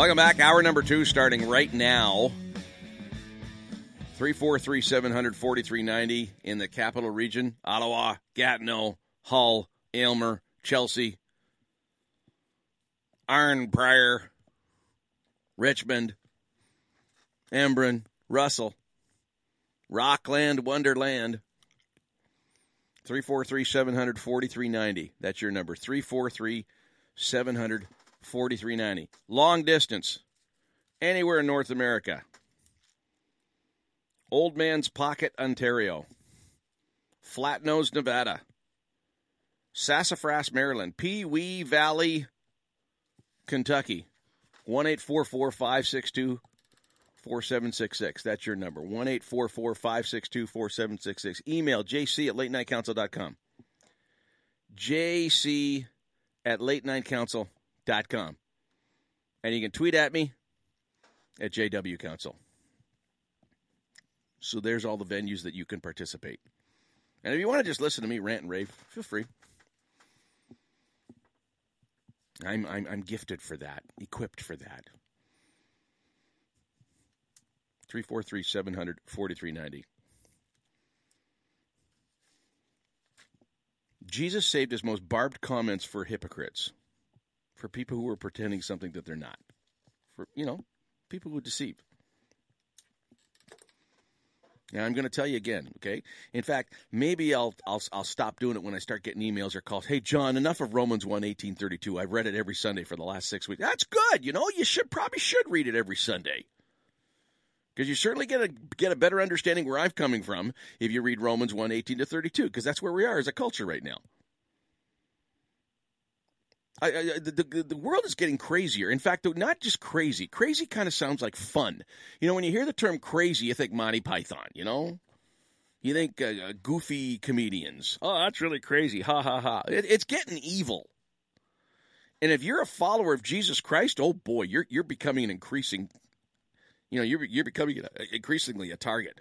Welcome back. Hour number two starting right now. 343 700 4390 in the capital region Ottawa, Gatineau, Hull, Aylmer, Chelsea, Arnprior, Richmond, Embrun, Russell, Rockland, Wonderland. 343 700 4390. That's your number. 343 700 4390. Long distance, anywhere in North America. Old Man's Pocket, Ontario. Flatnose, Nevada. Sassafras, Maryland. Pee Wee Valley, Kentucky. 1 562 4766. That's your number. 1 562 4766. Email jc at latenightcouncil.com. jc at latenightcouncil.com. And you can tweet at me at JW Council. So there's all the venues that you can participate. And if you want to just listen to me rant and rave, feel free. I'm, I'm, I'm gifted for that, equipped for that. 343 700 4390. Jesus saved his most barbed comments for hypocrites, for people who are pretending something that they're not, for, you know, people who deceive. Now I'm going to tell you again, okay? In fact, maybe I'll I'll I'll stop doing it when I start getting emails or calls. Hey John, enough of Romans 1:1832. I've read it every Sunday for the last 6 weeks. That's good. You know, you should probably should read it every Sunday. Because you certainly get a get a better understanding where I'm coming from if you read Romans 1:18 to 32 because that's where we are as a culture right now. I, I, the, the, the world is getting crazier. In fact, not just crazy. Crazy kind of sounds like fun. You know, when you hear the term crazy, you think Monty Python, you know? You think uh, uh, goofy comedians. Oh, that's really crazy. Ha, ha, ha. It, it's getting evil. And if you're a follower of Jesus Christ, oh boy, you're, you're becoming an increasing, you know, you're, you're becoming increasingly a target.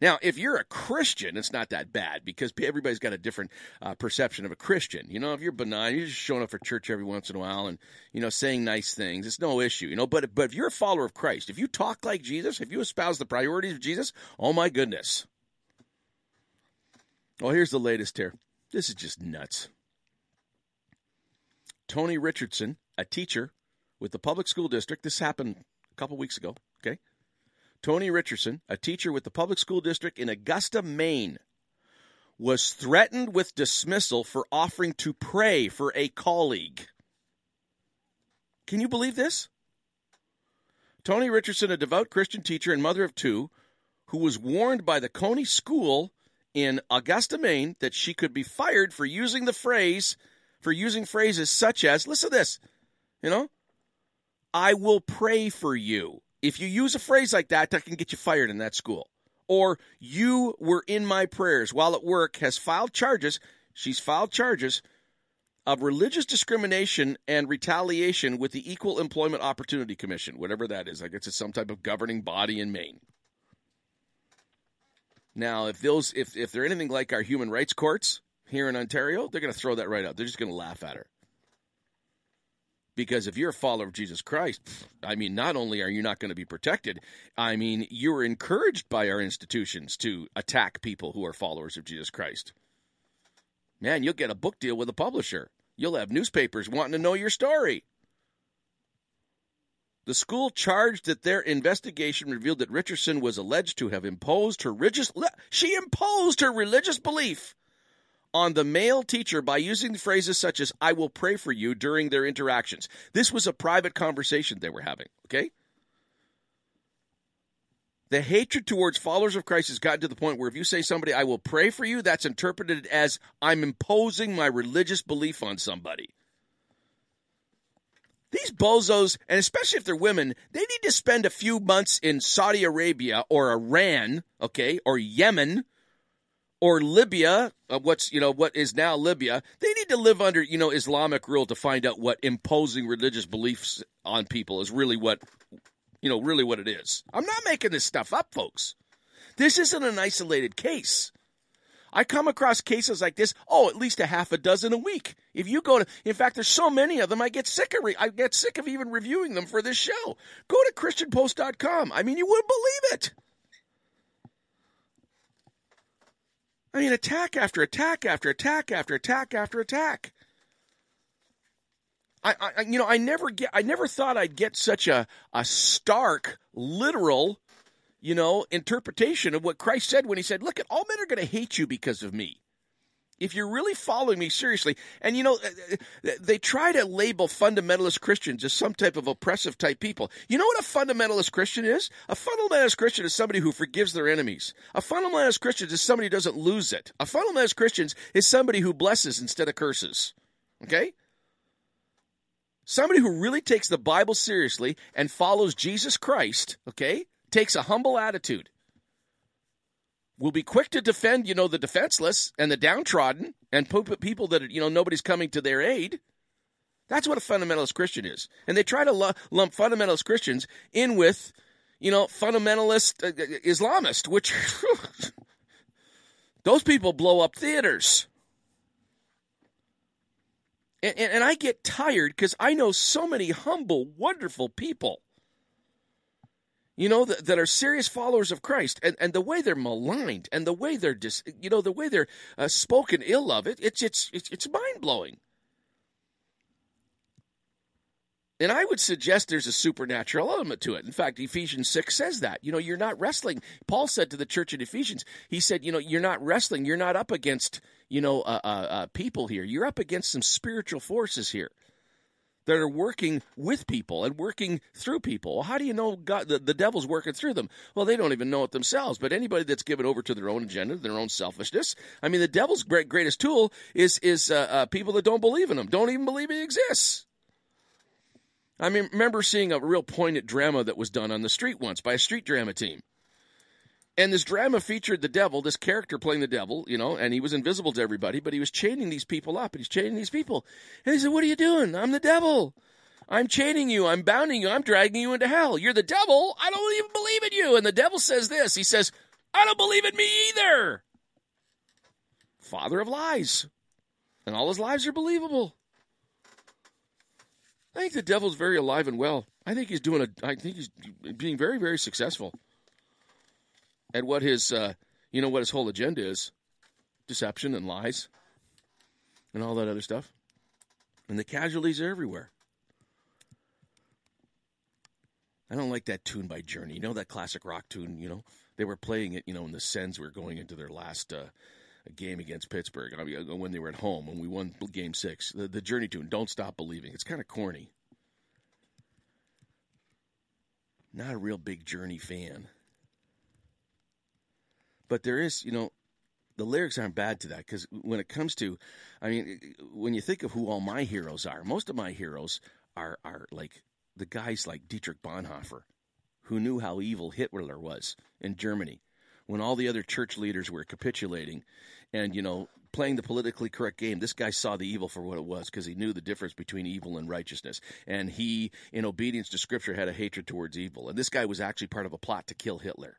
Now, if you're a Christian, it's not that bad because everybody's got a different uh, perception of a Christian. You know, if you're benign, you're just showing up for church every once in a while and you know saying nice things, it's no issue. You know, but but if you're a follower of Christ, if you talk like Jesus, if you espouse the priorities of Jesus, oh my goodness. Well, here's the latest here. This is just nuts. Toni Richardson, a teacher with the public school district, this happened a couple weeks ago. Okay. Toni Richardson, a teacher with the public school district in Augusta, Maine, was threatened with dismissal for offering to pray for a colleague. Can you believe this? Toni Richardson, a devout Christian teacher and mother of two, who was warned by the Cony School in Augusta, Maine, that she could be fired for using the phrase, for using phrases such as, listen to this, you know, I will pray for you. If you use a phrase like that, that can get you fired in that school. Or you were in my prayers while at work has filed charges. She's filed charges of religious discrimination and retaliation with the Equal Employment Opportunity Commission, whatever that is. I guess it's some type of governing body in Maine. Now, if those if if they're anything like our human rights courts here in Ontario, they're going to throw that right out. They're just going to laugh at her. Because if you're a follower of Jesus Christ, I mean, not only are you not going to be protected, I mean, you're encouraged by our institutions to attack people who are followers of Jesus Christ. Man, you'll get a book deal with a publisher. You'll have newspapers wanting to know your story. The school charged that their investigation revealed that Richardson was alleged to have imposed her religious she imposed her religious belief on the male teacher by using phrases such as I will pray for you during their interactions. This was a private conversation they were having, okay? The hatred towards followers of Christ has gotten to the point where if you say somebody, I will pray for you, that's interpreted as I'm imposing my religious belief on somebody. These bozos, and especially if they're women, they need to spend a few months in Saudi Arabia or Iran, okay, or Yemen, or Libya, uh, what's you know what is now Libya, they need to live under you know Islamic rule to find out what imposing religious beliefs on people is really what you know really what it is. I'm not making this stuff up, folks. This isn't an isolated case. I come across cases like this, oh, at least a half a dozen a week. If you go to, in fact, there's so many of them, I get sick of, re- I get sick of even reviewing them for this show. Go to ChristianPost.com. I mean, you wouldn't believe it. I mean, attack after attack after attack after attack after attack. I, I you know I never get I never thought I'd get such a a stark literal you know interpretation of what Christ said when he said look at all men are going to hate you because of me if you're really following me seriously and you know uh, uh, they try to label fundamentalist Christians as some type of oppressive type people. You know what a fundamentalist Christian is? A fundamentalist Christian is somebody who forgives their enemies. A fundamentalist Christian is somebody who doesn't lose it. A fundamentalist Christian is somebody who blesses instead of curses. Okay? Somebody who really takes the Bible seriously and follows Jesus Christ, okay, takes a humble attitude, will be quick to defend, you know, the defenseless and the downtrodden and people that, you know, nobody's coming to their aid. That's what a fundamentalist Christian is. And they try to lump fundamentalist Christians in with, you know, fundamentalist uh, Islamist, which those people blow up theaters. And, and, and I get tired because I know so many humble, wonderful people, you know, that, that, are serious followers of Christ. And, and the way they're maligned and the way they're, dis, you know, the way they're uh, spoken ill of it, it's, it's, it's, it's mind blowing. And I would suggest there's a supernatural element to it. In fact, Ephesians 6 says that. You know, you're not wrestling. Paul said to the church in Ephesians, he said, you know, you're not wrestling. You're not up against, you know, uh, uh, uh, people here. You're up against some spiritual forces here that are working with people and working through people. Well, how do you know God, the, the devil's working through them? Well, they don't even know it themselves. But anybody that's given over to their own agenda, their own selfishness, I mean, the devil's great, greatest tool is, is uh, uh, people that don't believe in him, don't even believe he exists. I mean, remember seeing a real poignant drama that was done on the street once by a street drama team. And this drama featured the devil, this character playing the devil, you know, and he was invisible to everybody, but he was chaining these people up, and he's chaining these people. And he said, What are you doing? I'm the devil. I'm chaining you. I'm bounding you. I'm dragging you into hell. You're the devil. I don't even believe in you. And the devil says this He says, I don't believe in me either. Father of lies. And all his lies are believable. I think the devil's very alive and well. I think he's doing a. I think he's being very, very successful at what his, uh, you know, what his whole agenda is: deception and lies, and all that other stuff. And the casualties are everywhere. I don't like that tune by Journey. You know that classic rock tune. You know they were playing it. You know, when the Sens were going into their last. Uh, game against Pittsburgh. I mean, when they were at home when we won Game Six. The, the Journey tune, "Don't Stop Believing." It's kind of corny. Not a real big Journey fan, but there is, you know, the lyrics aren't bad to that because when it comes to, I mean, when you think of who all my heroes are, most of my heroes are are like the guys like Dietrich Bonhoeffer, who knew how evil Hitler was in Germany when all the other church leaders were capitulating and, you know, playing the politically correct game, this guy saw the evil for what it was because he knew the difference between evil and righteousness. And he, in obedience to Scripture, had a hatred towards evil. And this guy was actually part of a plot to kill Hitler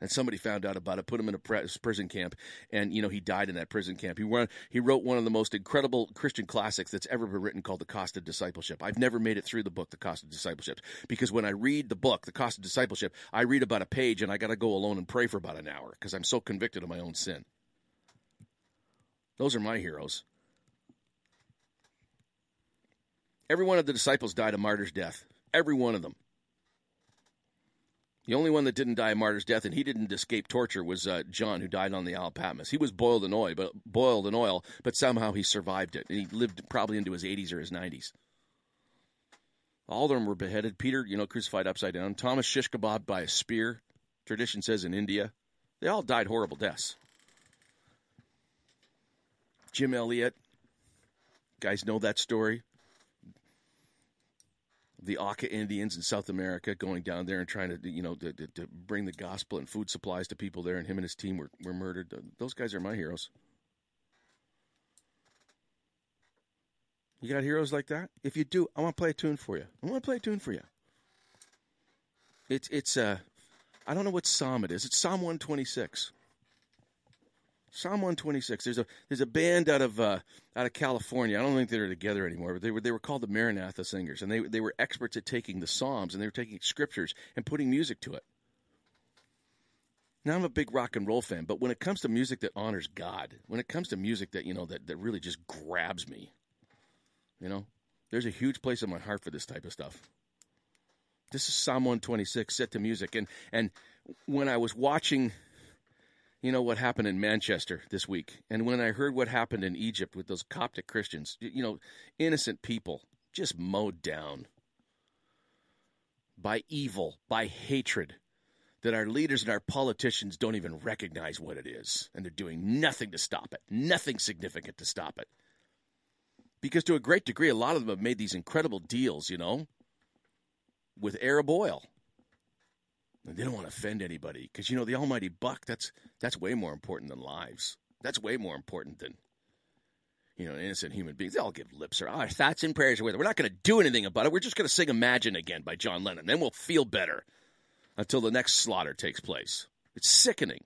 and somebody found out about it, put him in a prison camp, and you know he died in that prison camp. He wrote, he wrote one of the most incredible Christian classics that's ever been written, called "The Cost of Discipleship." I've never made it through the book, "The Cost of Discipleship," because when I read the book, "The Cost of Discipleship," I read about a page and I got to go alone and pray for about an hour because I'm so convicted of my own sin. Those are my heroes. Every one of the disciples died a martyr's death. Every one of them. The only one that didn't die a martyr's death, and he didn't escape torture, was uh, John, who died on the Isle of Patmos. He was boiled in oil, but boiled in oil, but somehow he survived it, and he lived probably into his 80s or his 90s. All of them were beheaded. Peter, you know, crucified upside down. Thomas shish kebab by a spear. Tradition says in India, they all died horrible deaths. Jim Elliot, guys know that story the Auca Indians in South America going down there and trying to, you know, to, to, bring the gospel and food supplies to people there, and him and his team were, were murdered. Those guys are my heroes. You got heroes like that? If you do, I want to play a tune for you. I want to play a tune for you. It's it's uh, I don't know what psalm it is. It's Psalm one twenty six. Psalm 126. There's a there's a band out of uh, out of California. I don't think they're together anymore, but they were they were called the Maranatha Singers, and they they were experts at taking the Psalms and they were taking scriptures and putting music to it. Now I'm a big rock and roll fan, but when it comes to music that honors God, when it comes to music that you know that that really just grabs me, you know, There's a huge place in my heart for this type of stuff. This is Psalm 126 set to music. And, and when I was watching, you know, what happened in Manchester this week, and when I heard what happened in Egypt with those Coptic Christians, you know, innocent people just mowed down by evil, by hatred, that our leaders and our politicians don't even recognize what it is. And they're doing nothing to stop it, nothing significant to stop it. Because to a great degree, a lot of them have made these incredible deals, you know, with Arab oil. They don't want to offend anybody because, you know, the almighty buck, that's, that's way more important than lives. That's way more important than, you know, innocent human beings. They all give lip service. Our thoughts and prayers are with it. We're not going to do anything about it. We're just going to sing Imagine again by John Lennon. Then we'll feel better until the next slaughter takes place. It's sickening.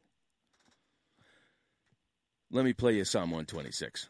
Let me play you Psalm 126.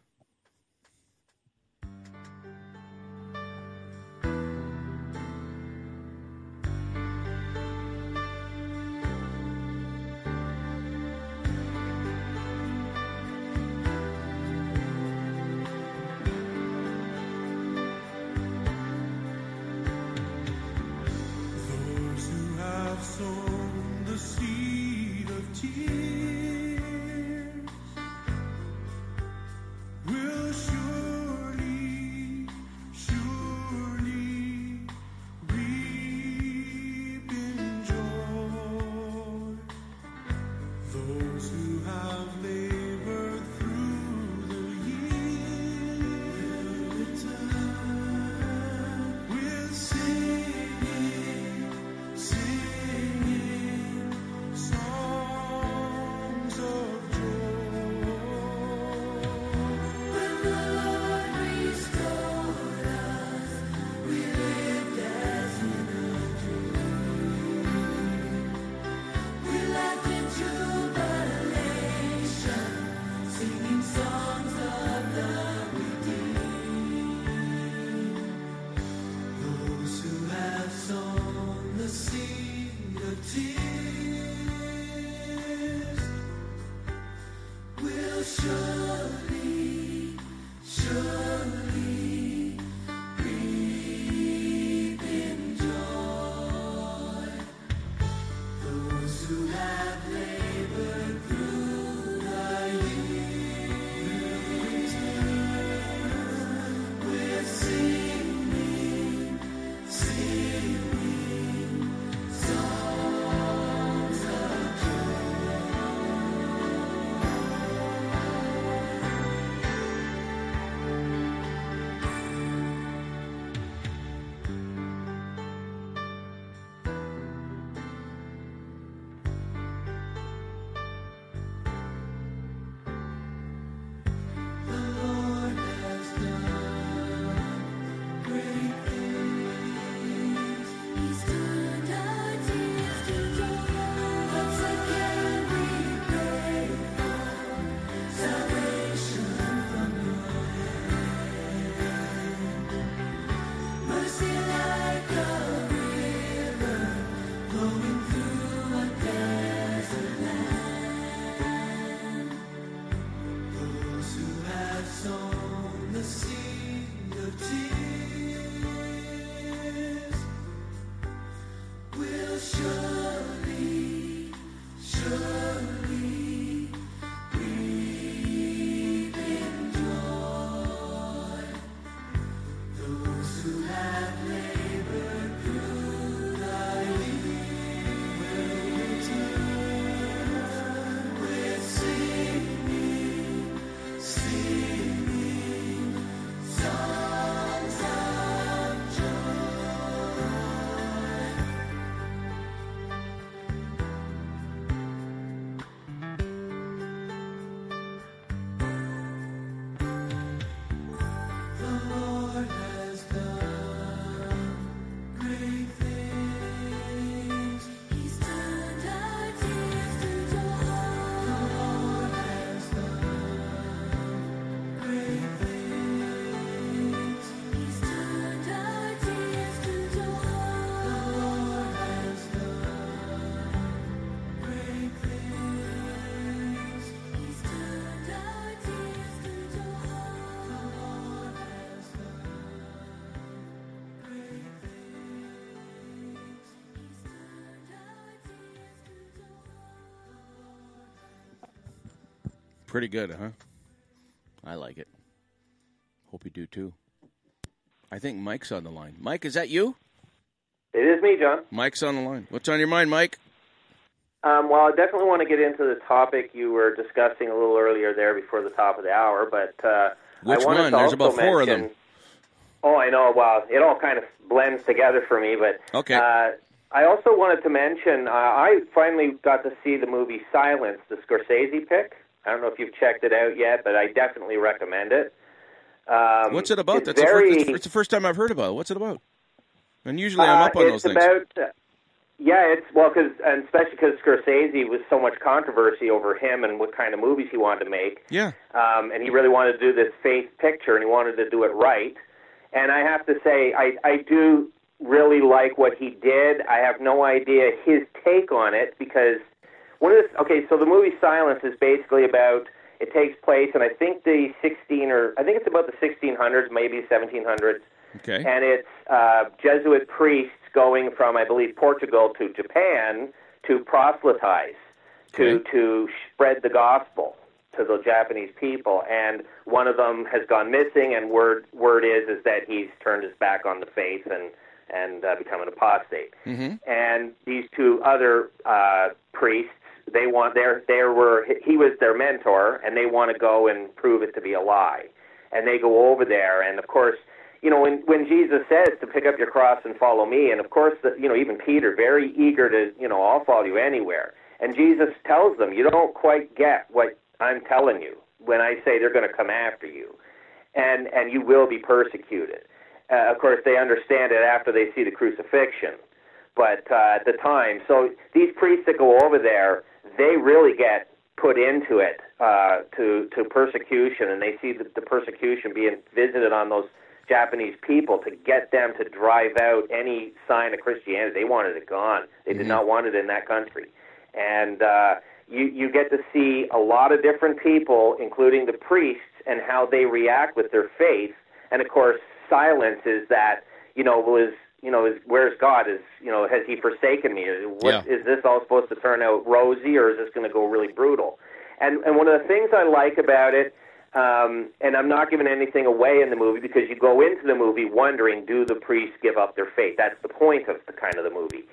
Pretty good, huh? I like it. Hope you do too. I think Mike's on the line. Mike, is that you? It is me, John. Mike's on the line. What's on your mind, Mike? Um, well, I definitely want to get into the topic you were discussing a little earlier there before the top of the hour, but uh, Which I wanted one? to There's about four of mention- them. Oh, I know. Well, it all kind of blends together for me, but Okay. Uh, I also wanted to mention uh, I finally got to see the movie Silence, the Scorsese pick. I don't know if you've checked it out yet, but I definitely recommend it. Um, What's it about? It's That's very, the first, it's the first time I've heard about it. What's it about? And usually I'm Uh, up on those things. About, uh, yeah, it's well, because and especially because Scorsese was so much controversy over him and what kind of movies he wanted to make. Yeah. um, and he really wanted to do this faith picture, and he wanted to do it right. And I have to say, I I do really like what he did. I have no idea his take on it because one of the okay, so the movie Silence is basically about. It takes place, and I think the 16 or I think it's about the 1600s, maybe 1700s Okay. and it's uh, Jesuit priests going from, I believe, Portugal to Japan to proselytize, to Okay. to spread the gospel to the Japanese people. And one of them has gone missing, and word word is is that he's turned his back on the faith and and uh, become an apostate. Mm-hmm. And these two other uh, priests, they want their they were he was their mentor, and they want to go and prove it to be a lie. And they go over there, and of course, you know, when when Jesus says to pick up your cross and follow me, and of course, the, you know, even Peter, very eager to, you know, I'll follow you anywhere. And Jesus tells them, you don't quite get what I'm telling you when I say they're going to come after you, and and you will be persecuted. Uh, of course, they understand it after they see the crucifixion, but uh, at the time, so these priests that go over there, they really get put into it uh, to to persecution, and they see the, the persecution being visited on those Japanese people to get them to drive out any sign of Christianity. They wanted it gone. They did Mhm. not want it in that country, and uh, you you get to see a lot of different people, including the priests, and how they react with their faith. And of course, silence is that you know was you know is where's God? Is you know has He forsaken me? What is Yeah. this all supposed to turn out rosy, or is this going to go really brutal? And and one of the things I like about it, um, and I'm not giving anything away in the movie because you go into the movie wondering, do the priests give up their faith? That's the point of the kind of the movie,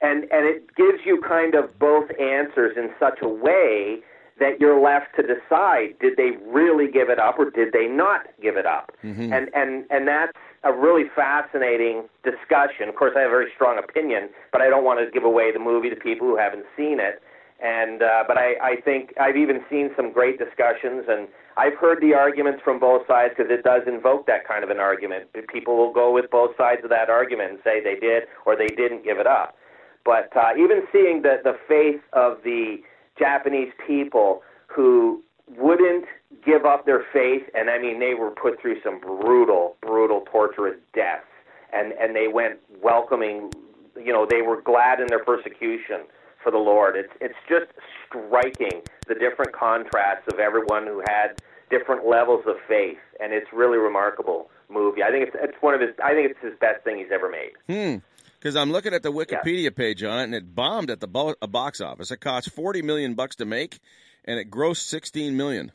and and it gives you kind of both answers in such a way that you're left to decide: did they really give it up, or did they not give it up? Mm-hmm. and and and that's a really fascinating discussion. Of course, I have a very strong opinion, but I don't want to give away the movie to people who haven't seen it. And uh, but I, I think I've even seen some great discussions, and I've heard the arguments from both sides because it does invoke that kind of an argument. People will go with both sides of that argument and say they did or they didn't give it up. But uh, even seeing the the faith of the Japanese people who wouldn't give up their faith, and I mean they were put through some brutal, brutal, torturous deaths, and and they went welcoming, you know, they were glad in their persecution for the Lord. It's it's just striking the different contrasts of everyone who had different levels of faith, and it's really remarkable movie. I think it's it's one of his. I think it's his best thing he's ever made. Hmm. Because I'm looking at the Wikipedia page on it, and it bombed at the bo- box office. It cost 40 million bucks to make, and it grossed 16 million.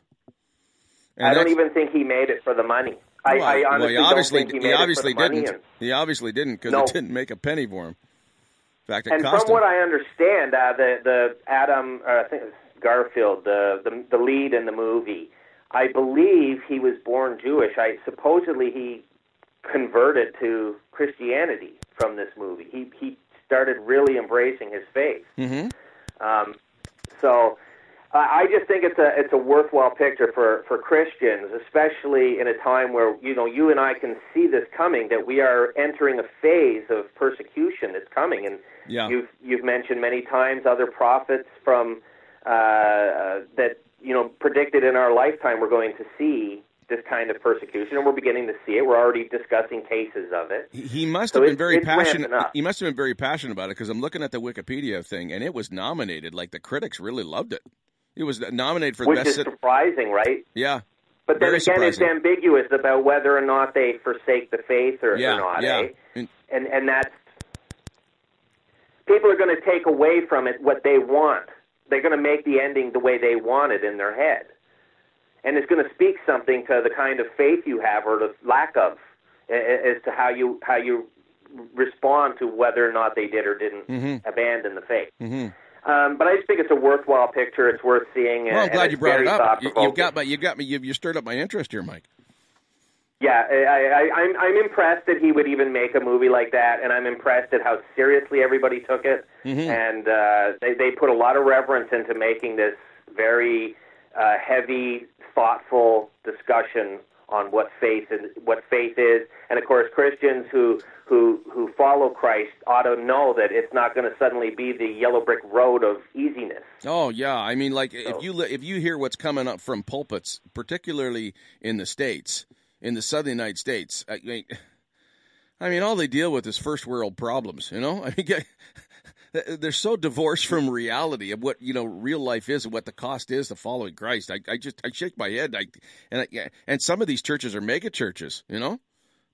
And I don't even think he made it for the money. I, well, I well, honestly he obviously, don't think he made obviously it for the didn't. And, He obviously didn't because No. it didn't make a penny for him. In fact, and from what. I understand, uh, the the Adam, uh, I think Garfield, the, the the lead in the movie, I believe he was born Jewish. I supposedly he converted to Christianity from this movie. He he started really embracing his faith. Mm-hmm. Um, so I I just think it's a it's a worthwhile picture for for Christians, especially in a time where you know you and I can see this coming that we are entering a phase of persecution that's coming, and Yeah. you've you've mentioned many times other prophets from uh, uh, that you know predicted in our lifetime we're going to see this kind of persecution, and we're beginning to see it. We're already discussing cases of it. He- must So have been it's- very passionate. He must have been very passionate about it because I'm looking at the Wikipedia thing, and it was nominated. Like the critics really loved it. It was nominated for the which best. is cit- surprising, right? yeah. But then Very again, it's ambiguous about whether or not they forsake the faith or, Yeah, or not. yeah. Eh? And- And and that's people are going to take away from it what they want. They're going to make the ending the way they want it in their head. and it's going to speak something to the kind of faith you have or the lack of, as to how you how you respond to whether or not they did or didn't Mhm. abandon the faith. Mm-hmm. Um, but I just think it's a worthwhile picture. It's worth seeing. And, Well, I'm glad you brought it up. You, you've got my, you got me. You, you stirred up my interest here, Mike. Yeah, I, I, I'm I'm impressed that he would even make a movie like that, and I'm impressed at how seriously everybody took it, Mhm. and uh, they they put a lot of reverence into making this very uh, heavy, thoughtful discussion on what faith is, what faith is, and of course Christians who who who follow Christ ought to know that it's not going to suddenly be the yellow brick road of easiness. Oh yeah, I mean, like if you if you hear what's coming up from pulpits, particularly in the states, in the southern United States, I mean, I mean, all they deal with is first world problems. You know, I mean, they're so divorced from reality of what you know real life is and what the cost is to following Christ. I, I just I shake my head. I and I, and some of these churches are mega churches. You know.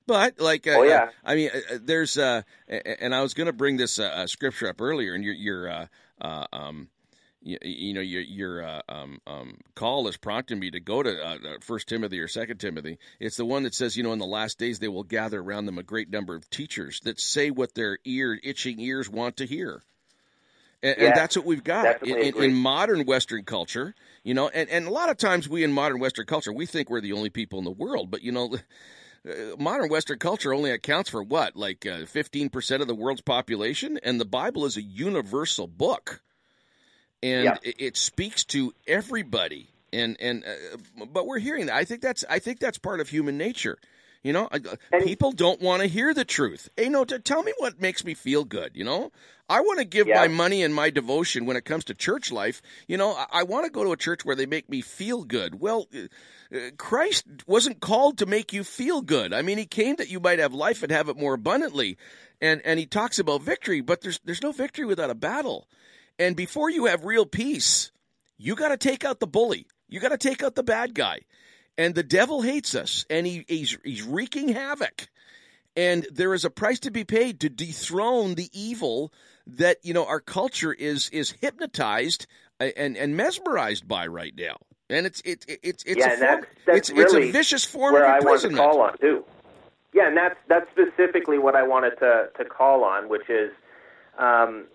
But like, uh, Oh, yeah. I mean, uh, uh, there's, uh, and I was going to bring this uh, uh, scripture up earlier, and your, your, uh, uh, um, you, you know, your your uh, um, um, call is prompting me to go to uh, First Timothy or Second Timothy. It's the one that says, you know, in the last days they will gather around them a great number of teachers that say what their ear itching ears want to hear. And, and that's what we've got in, in, in modern Western culture, you know. And, and a lot of times we in modern Western culture we think we're the only people in the world, but you know, uh, modern Western culture only accounts for what, like uh, fifteen percent of the world's population, and the Bible is a universal book, and Yeah. it, it speaks to everybody. And and uh, but we're hearing that. I think that's I think that's part of human nature. You know, I- people don't want to hear the truth. Hey, no, t- tell me what makes me feel good. You know, I want to give my money and my devotion when it comes to church life. You know, I, I want to go to a church where they make me feel good. Well, uh, uh, Christ wasn't called to make you feel good. I mean, he came that you might have life and have it more abundantly. And and he talks about victory, but there's there's no victory without a battle. And before you have real peace, you got to take out the bully. You got to take out the bad guy. And the devil hates us, and he, he's he's wreaking havoc. And there is a price to be paid to dethrone the evil that you know our culture is is hypnotized uh, and and mesmerized by right now. And it's it, it, it's it's yeah, a form, that's, that's it's, it's a vicious form where of I want to call on too. Yeah, and that's that's specifically what I wanted to to call on, which is um,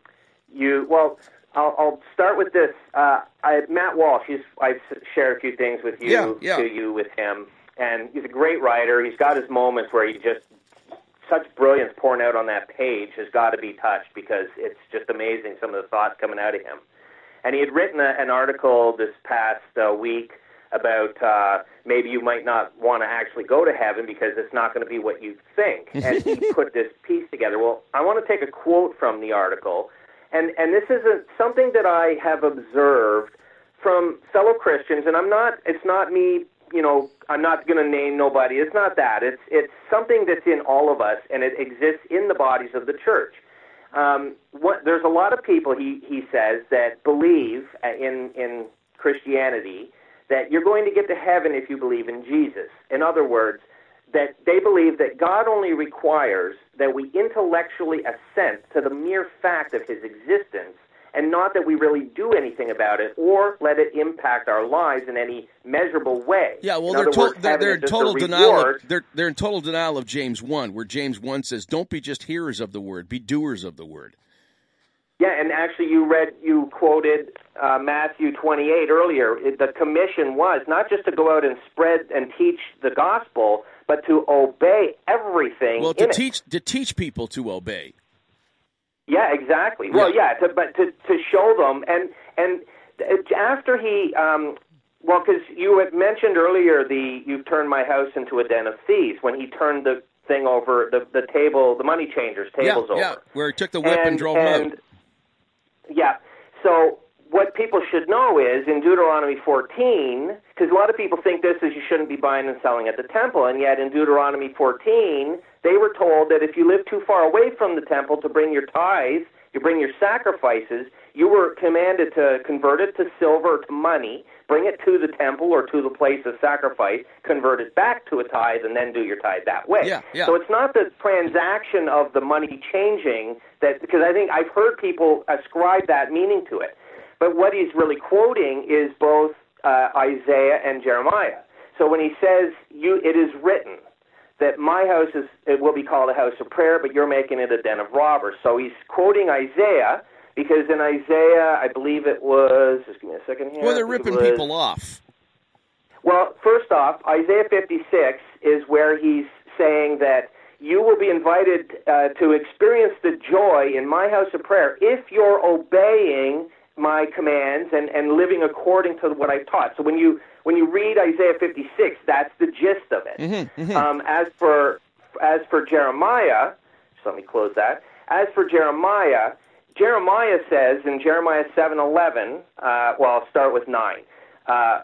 you. Well, I'll, I'll start with this. Uh, I, Matt Walsh. He's I've shared a few things with you Yeah, yeah. to you with him, and he's a great writer. He's got his moments where he just such brilliance pouring out on that page has got to be touched because it's just amazing some of the thoughts coming out of him. And he had written a, an article this past uh, week about uh, maybe you might not want to actually go to heaven because it's not going to be what you think. And he put this piece together. Well, I want to take a quote from the article, and and this is a, something that I have observed from fellow Christians, and I'm not. It's not me. You know, I'm not going to name nobody. It's not that. It's it's something that's in all of us, and it exists in the bodies of the church. Um, what, there's a lot of people, he, he says, that believe uh, in, in Christianity that you're going to get to heaven if you believe in Jesus. In other words, that they believe that God only requires that we intellectually assent to the mere fact of his existence and not that we really do anything about it or let it impact our lives in any measurable way. Yeah, well, they're, to- words, they're, they're in total denial. Of, they're they're in total denial of James one, where James one says, "Don't be just hearers of the word, be doers of the word." Yeah, and actually, you read, you quoted uh, Matthew 28 earlier. It, the commission was not just to go out and spread and teach the gospel, but to obey everything Well, to it. teach to teach people to obey. Yeah, exactly. Well, yeah, to, but to to show them and and after he, um, well, because you had mentioned earlier the you turned my house into a den of thieves when he turned the thing over the the table the money changers tables yeah, over. yeah, where he took the whip and, drove. and, out. Yeah. So what people should know is in Deuteronomy 14, because a lot of people think this is you shouldn't be buying and selling at the temple, and yet in Deuteronomy 14, they were told that if you live too far away from the temple to bring your tithes, you bring your sacrifices, you were commanded to convert it to silver to money, bring it to the temple or to the place of sacrifice, convert it back to a tithe, and then do your tithe that way. Yeah, yeah. So it's not the transaction of the money changing that because I think I've heard people ascribe that meaning to it. But what he's really quoting is both uh, Isaiah and Jeremiah. So when he says, "You, it is written that my house is it will be called a house of prayer, but you're making it a den of robbers." So he's quoting Isaiah because in Isaiah, I believe it was. Just give me a second here. Well, they're I think it ripping was- people off. well, first off, Isaiah 56 is where he's saying that you will be invited uh, to experience the joy in my house of prayer if you're obeying my commands and, and living according to what I've taught. So when you when you read Isaiah 56, that's the gist of it. Mm-hmm, Um, as for as for Jeremiah, just let me close that. As for Jeremiah, Jeremiah says in Jeremiah 7:11, uh, well, I'll start with nine. Uh,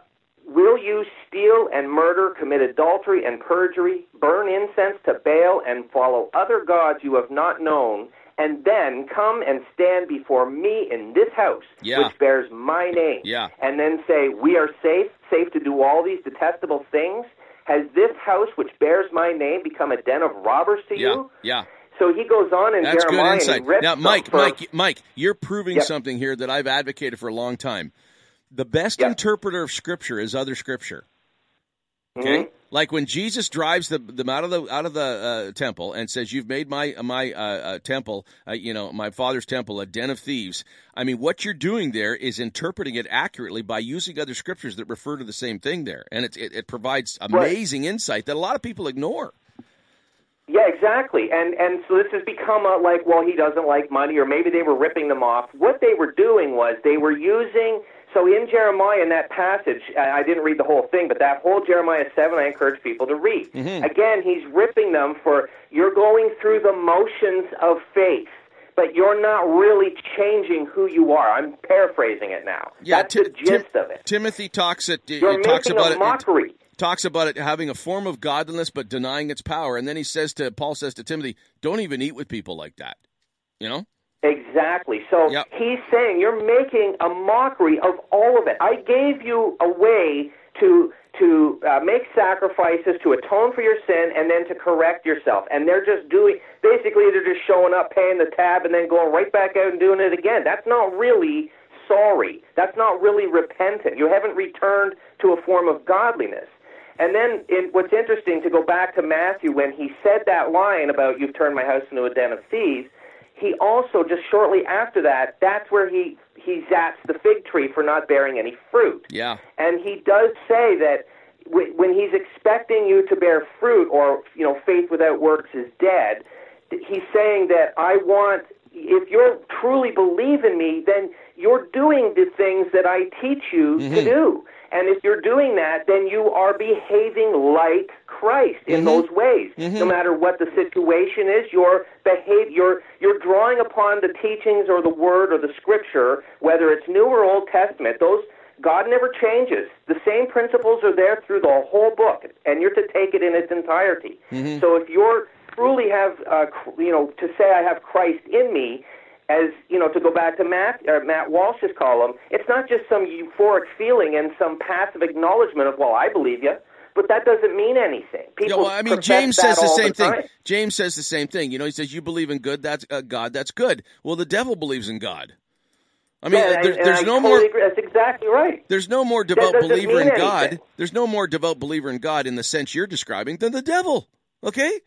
Will you steal and murder, commit adultery and perjury, burn incense to Baal, and follow other gods you have not known, and then come and stand before me in this house, Yeah. which bears my name, Yeah. and then say, We are safe, safe to do all these detestable things? Has this house, which bears my name, become a den of robbers to Yeah, you? yeah. So he goes on in That's Jeremiah good and insight. Now, them Mike, for- Mike, Mike, you're proving Yep. something here that I've advocated for a long time. The best interpreter of Scripture is other Scripture. Okay, Mhm. Like when Jesus drives the, them out of the out of the uh, temple and says, "You've made my my uh, uh, temple, uh, you know, my father's temple, a den of thieves." I mean, what you're doing there is interpreting it accurately by using other scriptures that refer to the same thing there, and it it, it provides amazing insight that a lot of people ignore. Yeah, exactly. And and so this has become a like, well, he doesn't like money, or maybe they were ripping them off. What they were doing was they were using. So in Jeremiah, in that passage, I didn't read the whole thing, but that whole Jeremiah seven, I encourage people to read. Mm-hmm. Again, he's ripping them for you're going through the motions of faith. But you're not really changing who you are. I'm paraphrasing it now. Yeah, That's Ti- the gist Tim- of it. Timothy talks it. You're it talks making about a it. mockery. It talks about it having a form of godliness but denying its power, and then he says to Paul says to Timothy, "Don't even eat with people like that." You know. Exactly. So he's saying you're making a mockery of all of it. I gave you a way to to uh, make sacrifices to atone for your sin and then to correct yourself. And they're just doing basically they're just showing up, paying the tab, and then going right back out and doing it again. That's not really sorry. That's not really repentant. You haven't returned to a form of godliness. And then, in, what's interesting to go back to Matthew when he said that line about "You've turned my house into a den of thieves," he also just shortly after that, that's where he he zaps the fig tree for not bearing any fruit. Yeah. And he does say that wh- when he's expecting you to bear fruit, or you know, faith without works is dead. th- He's saying that I want. If you truly believe in me, then you're doing the things that I teach you to mm-hmm. do. And if you're doing that, then you are behaving like Christ in mm-hmm. those ways. Mm-hmm. No matter what the situation is, your behave you're you're drawing upon the teachings or the word or the scripture, whether it's New or Old Testament. Those God never changes. The same principles are there through the whole book, and you're to take it in its entirety. Mm-hmm. So if you're truly have, uh, you know, to say I have Christ in me, as you know, to go back to Matt or Matt Walsh's column, it's not just some euphoric feeling and some passive acknowledgement of, well, I believe you, but that doesn't mean anything. Yeah, well, I mean, James says the same thing. time. James says the same thing. You know, he says, "You believe in good, that's uh, God, that's good." Well, the devil believes in God. I mean, Yeah, there- and- there's no totally more. Agree. That's exactly right. There's no more devout believer in God. anything. There's no more devout believer in God in the sense you're describing than the devil. Okay.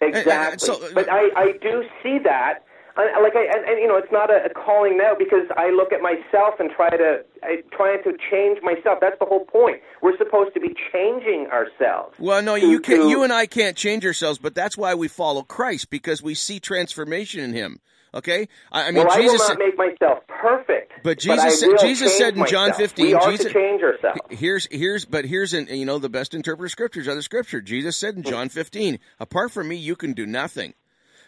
Exactly. and so, but I, I do see that. I, like I and, and you know, it's not a, a calling now because I look at myself and try to I, trying to change myself. That's the whole point. We're supposed to be changing ourselves. Well, no, to- you can to- You and I can't change ourselves, but that's why we follow Christ because we see transformation in Him. Okay. I, I mean, well, Jesus. I will not make myself perfect. But Jesus, said, will Jesus said in John 15, we are Jesus, to change ourselves. Here's here's but here's an you know the best interpreter of scriptures other scripture. Jesus said in Hmm. John 15, apart from me you can do nothing.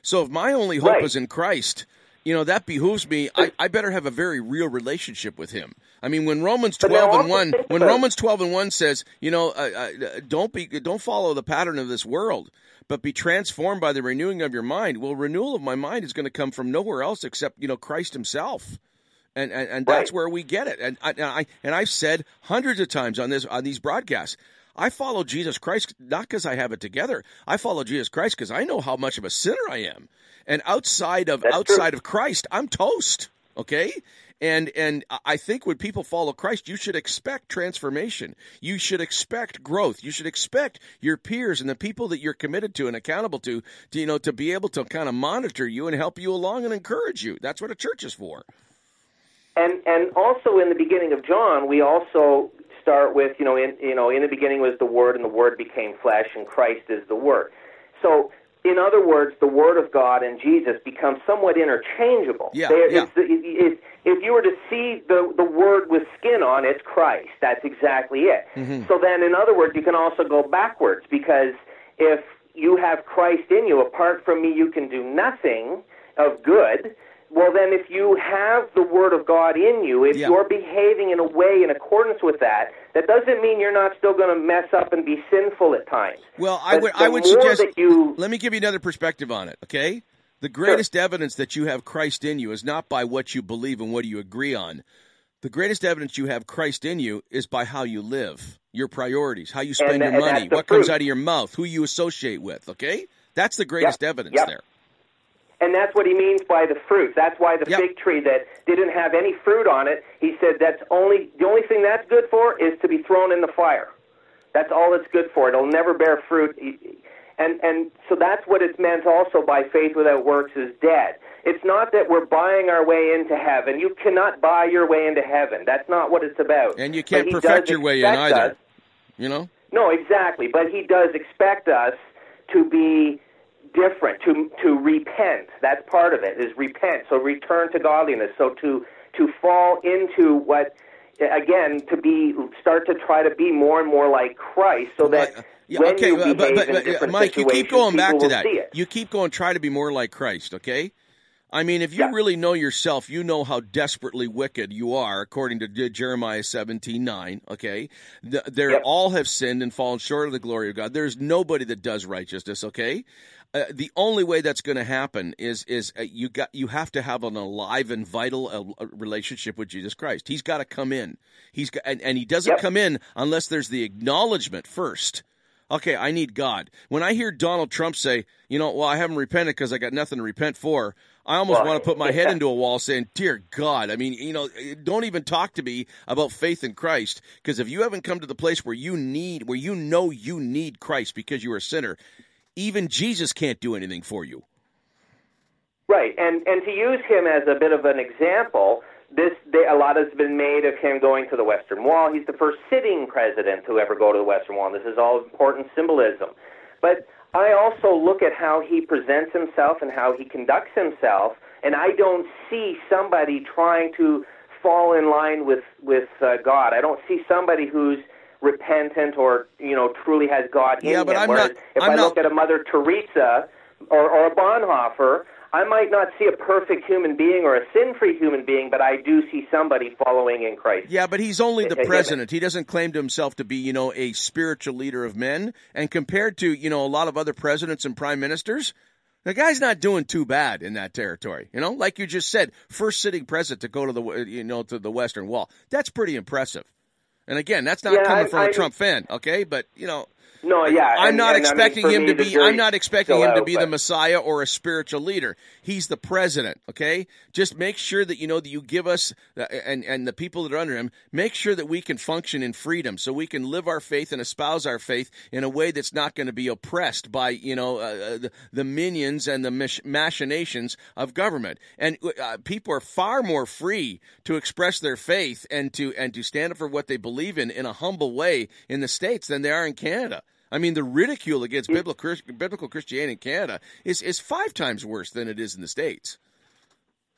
So if my only hope Right. is in Christ, you know that behooves me. I, I better have a very real relationship with Him. I mean, when Romans 12 and one, when Romans 12 and one says, you know, uh, uh, don't be don't follow the pattern of this world, but be transformed by the renewing of your mind. Well, renewal of my mind is going to come from nowhere else except you know Christ Himself and and, and that's where we get it. And I, and I and I've said hundreds of times on this on these broadcasts, I follow Jesus Christ not because I have it together. I follow Jesus Christ because I know how much of a sinner I am, and outside of outside of Christ, I'm toast. Okay, And and I think when people follow Christ, you should expect transformation. You should expect growth. You should expect your peers and the people that you're committed to and accountable to, to you know, to be able to kind of monitor you and help you along and encourage you. That's what a church is for. And and also in the beginning of John, we also start with you know in you know in the beginning was the Word, and the Word became flesh, and Christ is the Word. So in other words, the Word of God and Jesus become somewhat interchangeable. Yeah, They- yeah. it's- it- it- if you were to see the the Word with skin on, it's Christ. That's exactly it. Mm-hmm. So then, in other words, you can also go backwards because if you have Christ in you, apart from me, you can do nothing of good. Well, then, if you have the Word of God in you, if Yeah. you're behaving in a way in accordance with that, that doesn't mean you're not still going to mess up and be sinful at times. Well, I But would I would suggest that you let me give you another perspective on it, okay? The greatest evidence that you have Christ in you is not by what you believe and what you agree on. The greatest evidence you have Christ in you is by how you live, your priorities, how you spend your money, what comes out of your mouth, who you associate with, okay? That's the greatest evidence Yep. there. And that's what he means by the fruit. That's why the fig tree that didn't have any fruit on it, he said that's only the only thing that's good for is to be thrown in the fire. That's all it's good for. It'll never bear fruit. And and so that's what it's meant also by faith without works is dead. It's not that we're buying our way into heaven. You cannot buy your way into heaven. That's not what it's about. And you can't perfect your way in either. us- You know? no, exactly. But he does expect us to be different, to to repent. That's part of it. Is repent. So return to godliness. So to to fall into what again to be start to try to be more and more like Christ, so that Yeah, when okay, you but, behave but, but Mike, you keep going back to that. You keep going, try to be more like Christ, okay? I mean, if you really know yourself, you know how desperately wicked you are, according to Je- Jeremiah seventeen nine. Okay, Th- they all have sinned and fallen short of the glory of God. There's nobody that does righteousness. Okay, uh, the only way that's going to happen is is uh, you got you have to have an alive and vital uh, uh, relationship with Jesus Christ. He's got to come in. He's got, and, and he doesn't come in unless there's the acknowledgement first. Okay, I need God. When I hear Donald Trump say, you know, well, I haven't repented because I got nothing to repent for, I almost Well, want to put my head into a wall saying, dear God, I mean, you know, don't even talk to me about faith in Christ because if you haven't come to the place where you need, where you know you need Christ because you're a sinner, even Jesus can't do anything for you. Right, and and to use him as a bit of an example, this they, a lot has been made of him going to the Western Wall. He's the first sitting president to ever go to the Western Wall. This is all important symbolism, but I also look at how he presents himself and how he conducts himself, and I don't see somebody trying to fall in line with with uh, God. I don't see somebody who's repentant or you know truly has God in Yeah, him. but I'm Whereas not- if I'm I not- look at a Mother Teresa or, or a Bonhoeffer, I might not see a perfect human being or a sin-free human being, but I do see somebody following in Christ. Yeah, but he's only the president. He doesn't claim to himself to be, you know, a spiritual leader of men. And compared to, you know, a lot of other presidents and prime ministers, the guy's not doing too bad in that territory. You know, like you just said, first sitting president to go to the, you know, to the Western Wall. That's pretty impressive. And again, that's not Yeah, coming I- from a I- Trump fan, okay? But you know, No, yeah, I'm and- not and I mean, expecting him to be. I'm not expecting him to out, be the Messiah or a spiritual leader. He's the president. Okay, just make sure that you know that you give us uh, and and the people that are under him. Make sure that we can function in freedom, so we can live our faith and espouse our faith in a way that's not going to be oppressed by you know uh, uh, the, the minions and the machinations of government. And uh, people are far more free to express their faith and to and to stand up for what they believe in in a humble way in the states than they are in Canada. I mean, the ridicule against biblical, Chris- biblical Christianity in Canada is, is five times worse than it is in the States.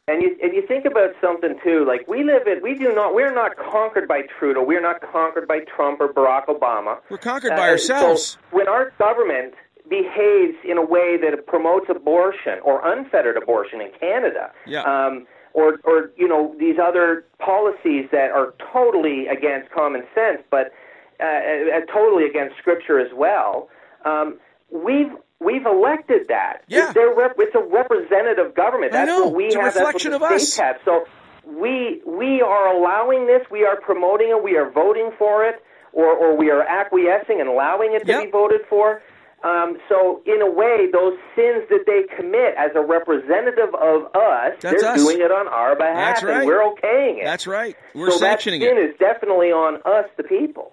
And you and you think about something too, like we live in we do not we're not conquered by Trudeau, we're not conquered by Trump or Barack Obama. We're conquered by Uh, ourselves. So when our government behaves in a way that promotes abortion or unfettered abortion in Canada, Yeah. um, or or you know these other policies that are totally against common sense, but uh, uh, totally against Scripture as well. Um, we've we've elected that. Yeah. They're rep- it's a representative government. I That's know. what we It's a have. reflection that's what of the us. have. So we we are allowing this. We are promoting it. We are voting for it, or or we are acquiescing and allowing it to Yep. be voted for. Um, so, in a way, those sins that they commit as a representative of us, That's they're us. doing it on our behalf, That's right. and we're okaying it. That's right. We're so sanctioning that sin it. is definitely on us, the people.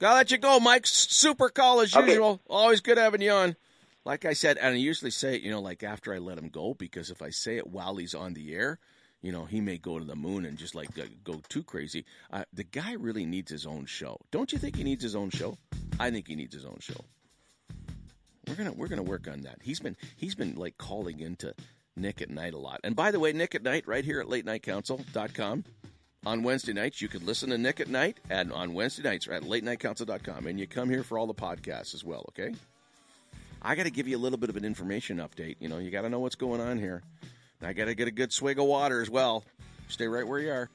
Gotta let you go, Mike. Super call as Okay. usual. Always good having you on. Like I said, and I usually say it, you know, like after I let him go, because if I say it while he's on the air, you know, he may go to the moon and just like go too crazy. Uh, the guy really needs his own show. Don't you think he needs his own show? I think he needs his own show. We're gonna we're gonna work on that. He's been he's been like calling into Nick at Night a lot. And by the way, Nick at Night right here at latenightcouncil.com. On Wednesday nights, you can listen to Nick at Night and on Wednesday nights at latenightcouncil.com. And you come here for all the podcasts as well, okay? I got to give you a little bit of an information update. You know, you got to know what's going on here. And I got to get a good swig of water as well. Stay right where you are.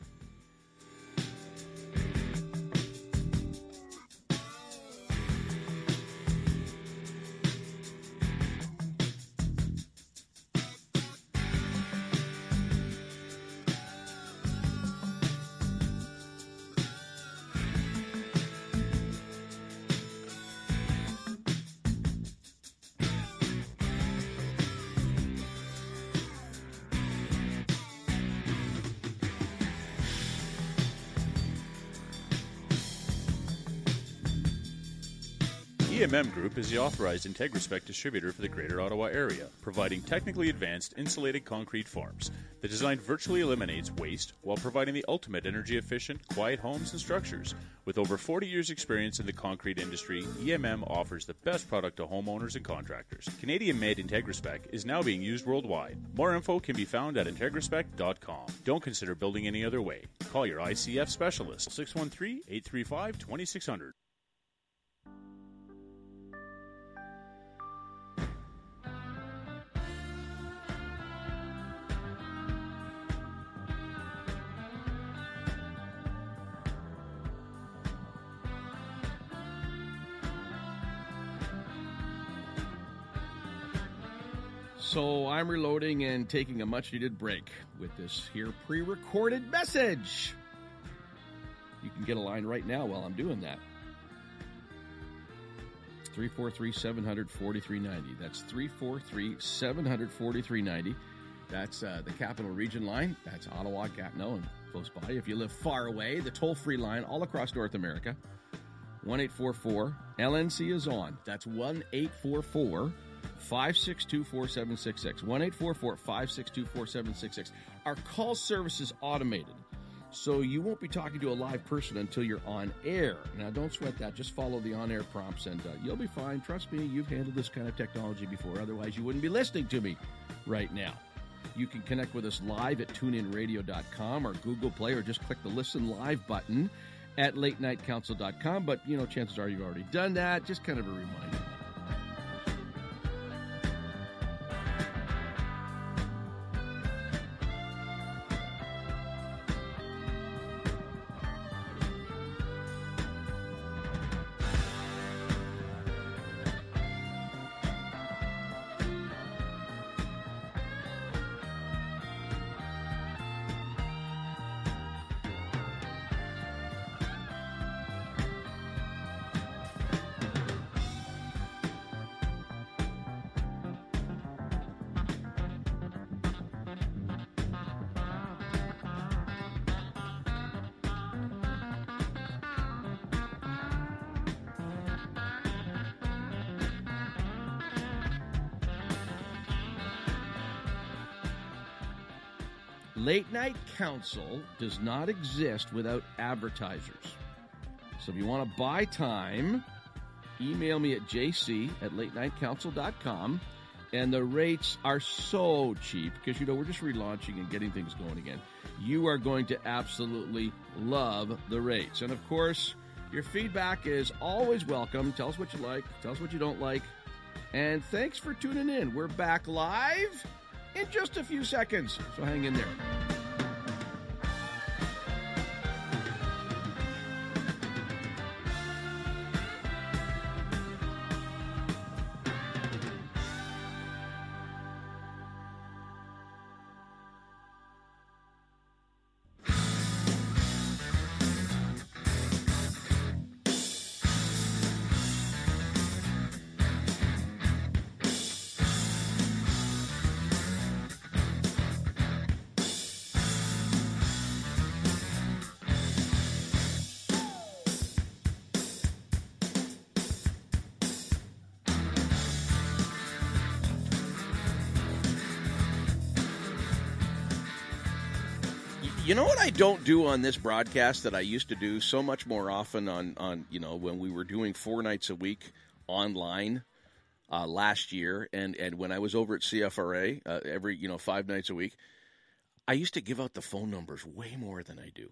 EMM Group is the authorized IntegraSpec distributor for the Greater Ottawa area, providing technically advanced insulated concrete forms. The design virtually eliminates waste while providing the ultimate energy efficient, quiet homes and structures. With over 40 years' experience in the concrete industry, EMM offers the best product to homeowners and contractors. Canadian made IntegraSpec is now being used worldwide. More info can be found at integraspec.com. Don't consider building any other way. Call your ICF specialist 613 835 2600. So I'm reloading and taking a much needed break with this here pre recorded message. You can get a line right now while I'm doing that. 343 700 4390. That's 343 700 4390. That's uh, the Capital Region line. That's Ottawa, Gatineau, and close by. If you live far away, the toll free line all across North America 1 844 LNC is on. That's 1 844 562 4766. 1 844 562 4766. Our call service is automated. So you won't be talking to a live person until you're on air. Now, don't sweat that. Just follow the on air prompts and uh, you'll be fine. Trust me, you've handled this kind of technology before. Otherwise, you wouldn't be listening to me right now. You can connect with us live at tuneinradio.com or Google Play or just click the listen live button at latenightcouncil.com. But, you know, chances are you've already done that. Just kind of a reminder. Council does not exist without advertisers. So if you want to buy time, email me at jc at latenightcouncil.com. And the rates are so cheap because, you know, we're just relaunching and getting things going again. You are going to absolutely love the rates. And of course, your feedback is always welcome. Tell us what you like, tell us what you don't like. And thanks for tuning in. We're back live in just a few seconds. So hang in there. You know what I don't do on this broadcast that I used to do so much more often on, on you know, when we were doing four nights a week online uh, last year and, and when I was over at CFRA uh, every, you know, five nights a week, I used to give out the phone numbers way more than I do.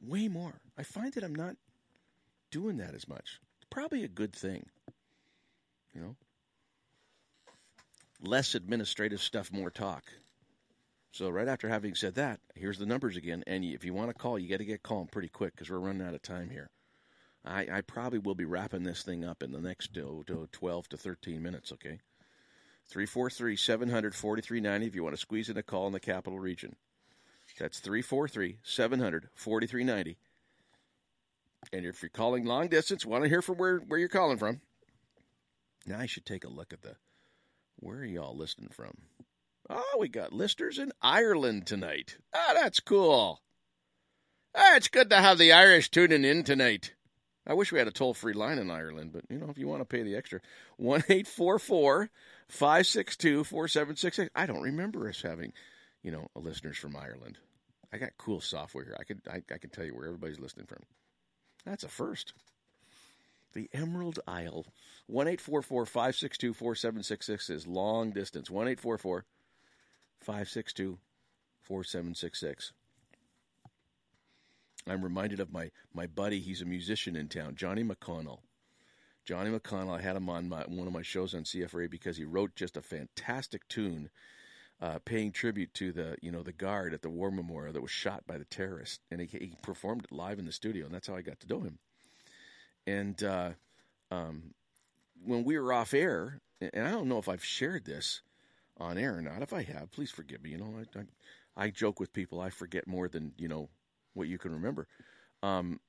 Way more. I find that I'm not doing that as much. Probably a good thing. You know? Less administrative stuff, more talk. So right after having said that, here's the numbers again. And if you want to call, you got to get calling pretty quick because we're running out of time here. I, I, probably will be wrapping this thing up in the next uh, 12 to 13 minutes, okay? 343 700 4390 if you want to squeeze in a call in the capital region. That's 343 700 4390. And if you're calling long distance, want to hear from where, where you're calling from. Now I should take a look at the. Where are y'all listening from? Oh, we got listeners in Ireland tonight. Ah, that's cool. Ah, it's good to have the Irish tuning in tonight. I wish we had a toll free line in Ireland, but you know, if you want to pay the extra, 1 844 562 4766. I don't remember us having, you know, listeners from Ireland. I got cool software here. I could I, I can tell you where everybody's listening from. That's a first. The Emerald Isle. 1 844 562 4766 is long distance. 1 844 562 4766. I'm reminded of my, my buddy. He's a musician in town, Johnny McConnell. Johnny McConnell, I had him on my, one of my shows on CFRA because he wrote just a fantastic tune uh, paying tribute to the you know the guard at the war memorial that was shot by the terrorists, and he, he performed it live in the studio, and that's how I got to know him. And uh, um, when we were off air, and I don't know if I've shared this on air or not. If I have, please forgive me. You know, I, I, I joke with people. I forget more than you know what you can remember. Um,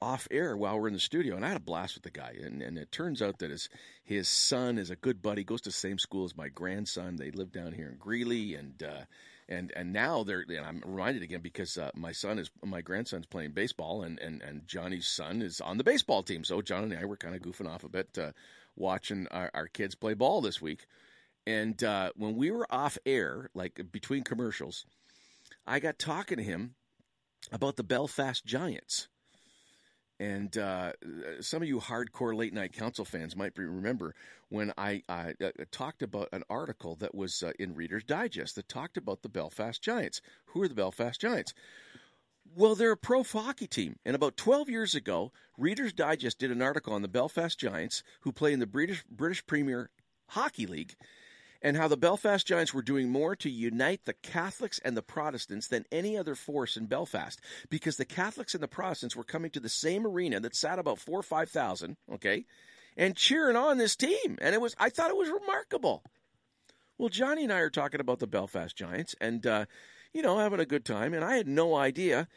off air while we're in the studio, and I had a blast with the guy. And, and it turns out that his his son is a good buddy, goes to the same school as my grandson. They live down here in Greely, and uh, and and now they're. And I'm reminded again because uh, my son is my grandson's playing baseball, and, and and Johnny's son is on the baseball team. So John and I were kind of goofing off a bit, uh, watching our, our, kids play ball this week. And uh, when we were off air, like between commercials, I got talking to him about the Belfast Giants and uh, some of you hardcore late night council fans might remember when I, I uh, talked about an article that was uh, in Reader's Digest that talked about the Belfast Giants. Who are the Belfast Giants? Well, they're a pro hockey team. And about 12 years ago, Reader's Digest did an article on the Belfast Giants, who play in the British, British Premier Hockey League and how the Belfast Giants were doing more to unite the Catholics and the Protestants than any other force in Belfast because the Catholics and the Protestants were coming to the same arena that sat about four or five thousand, okay, and cheering on this team. And it was I thought it was remarkable. Well, Johnny and I are talking about the Belfast Giants and uh, you know, having a good time, and I had no idea.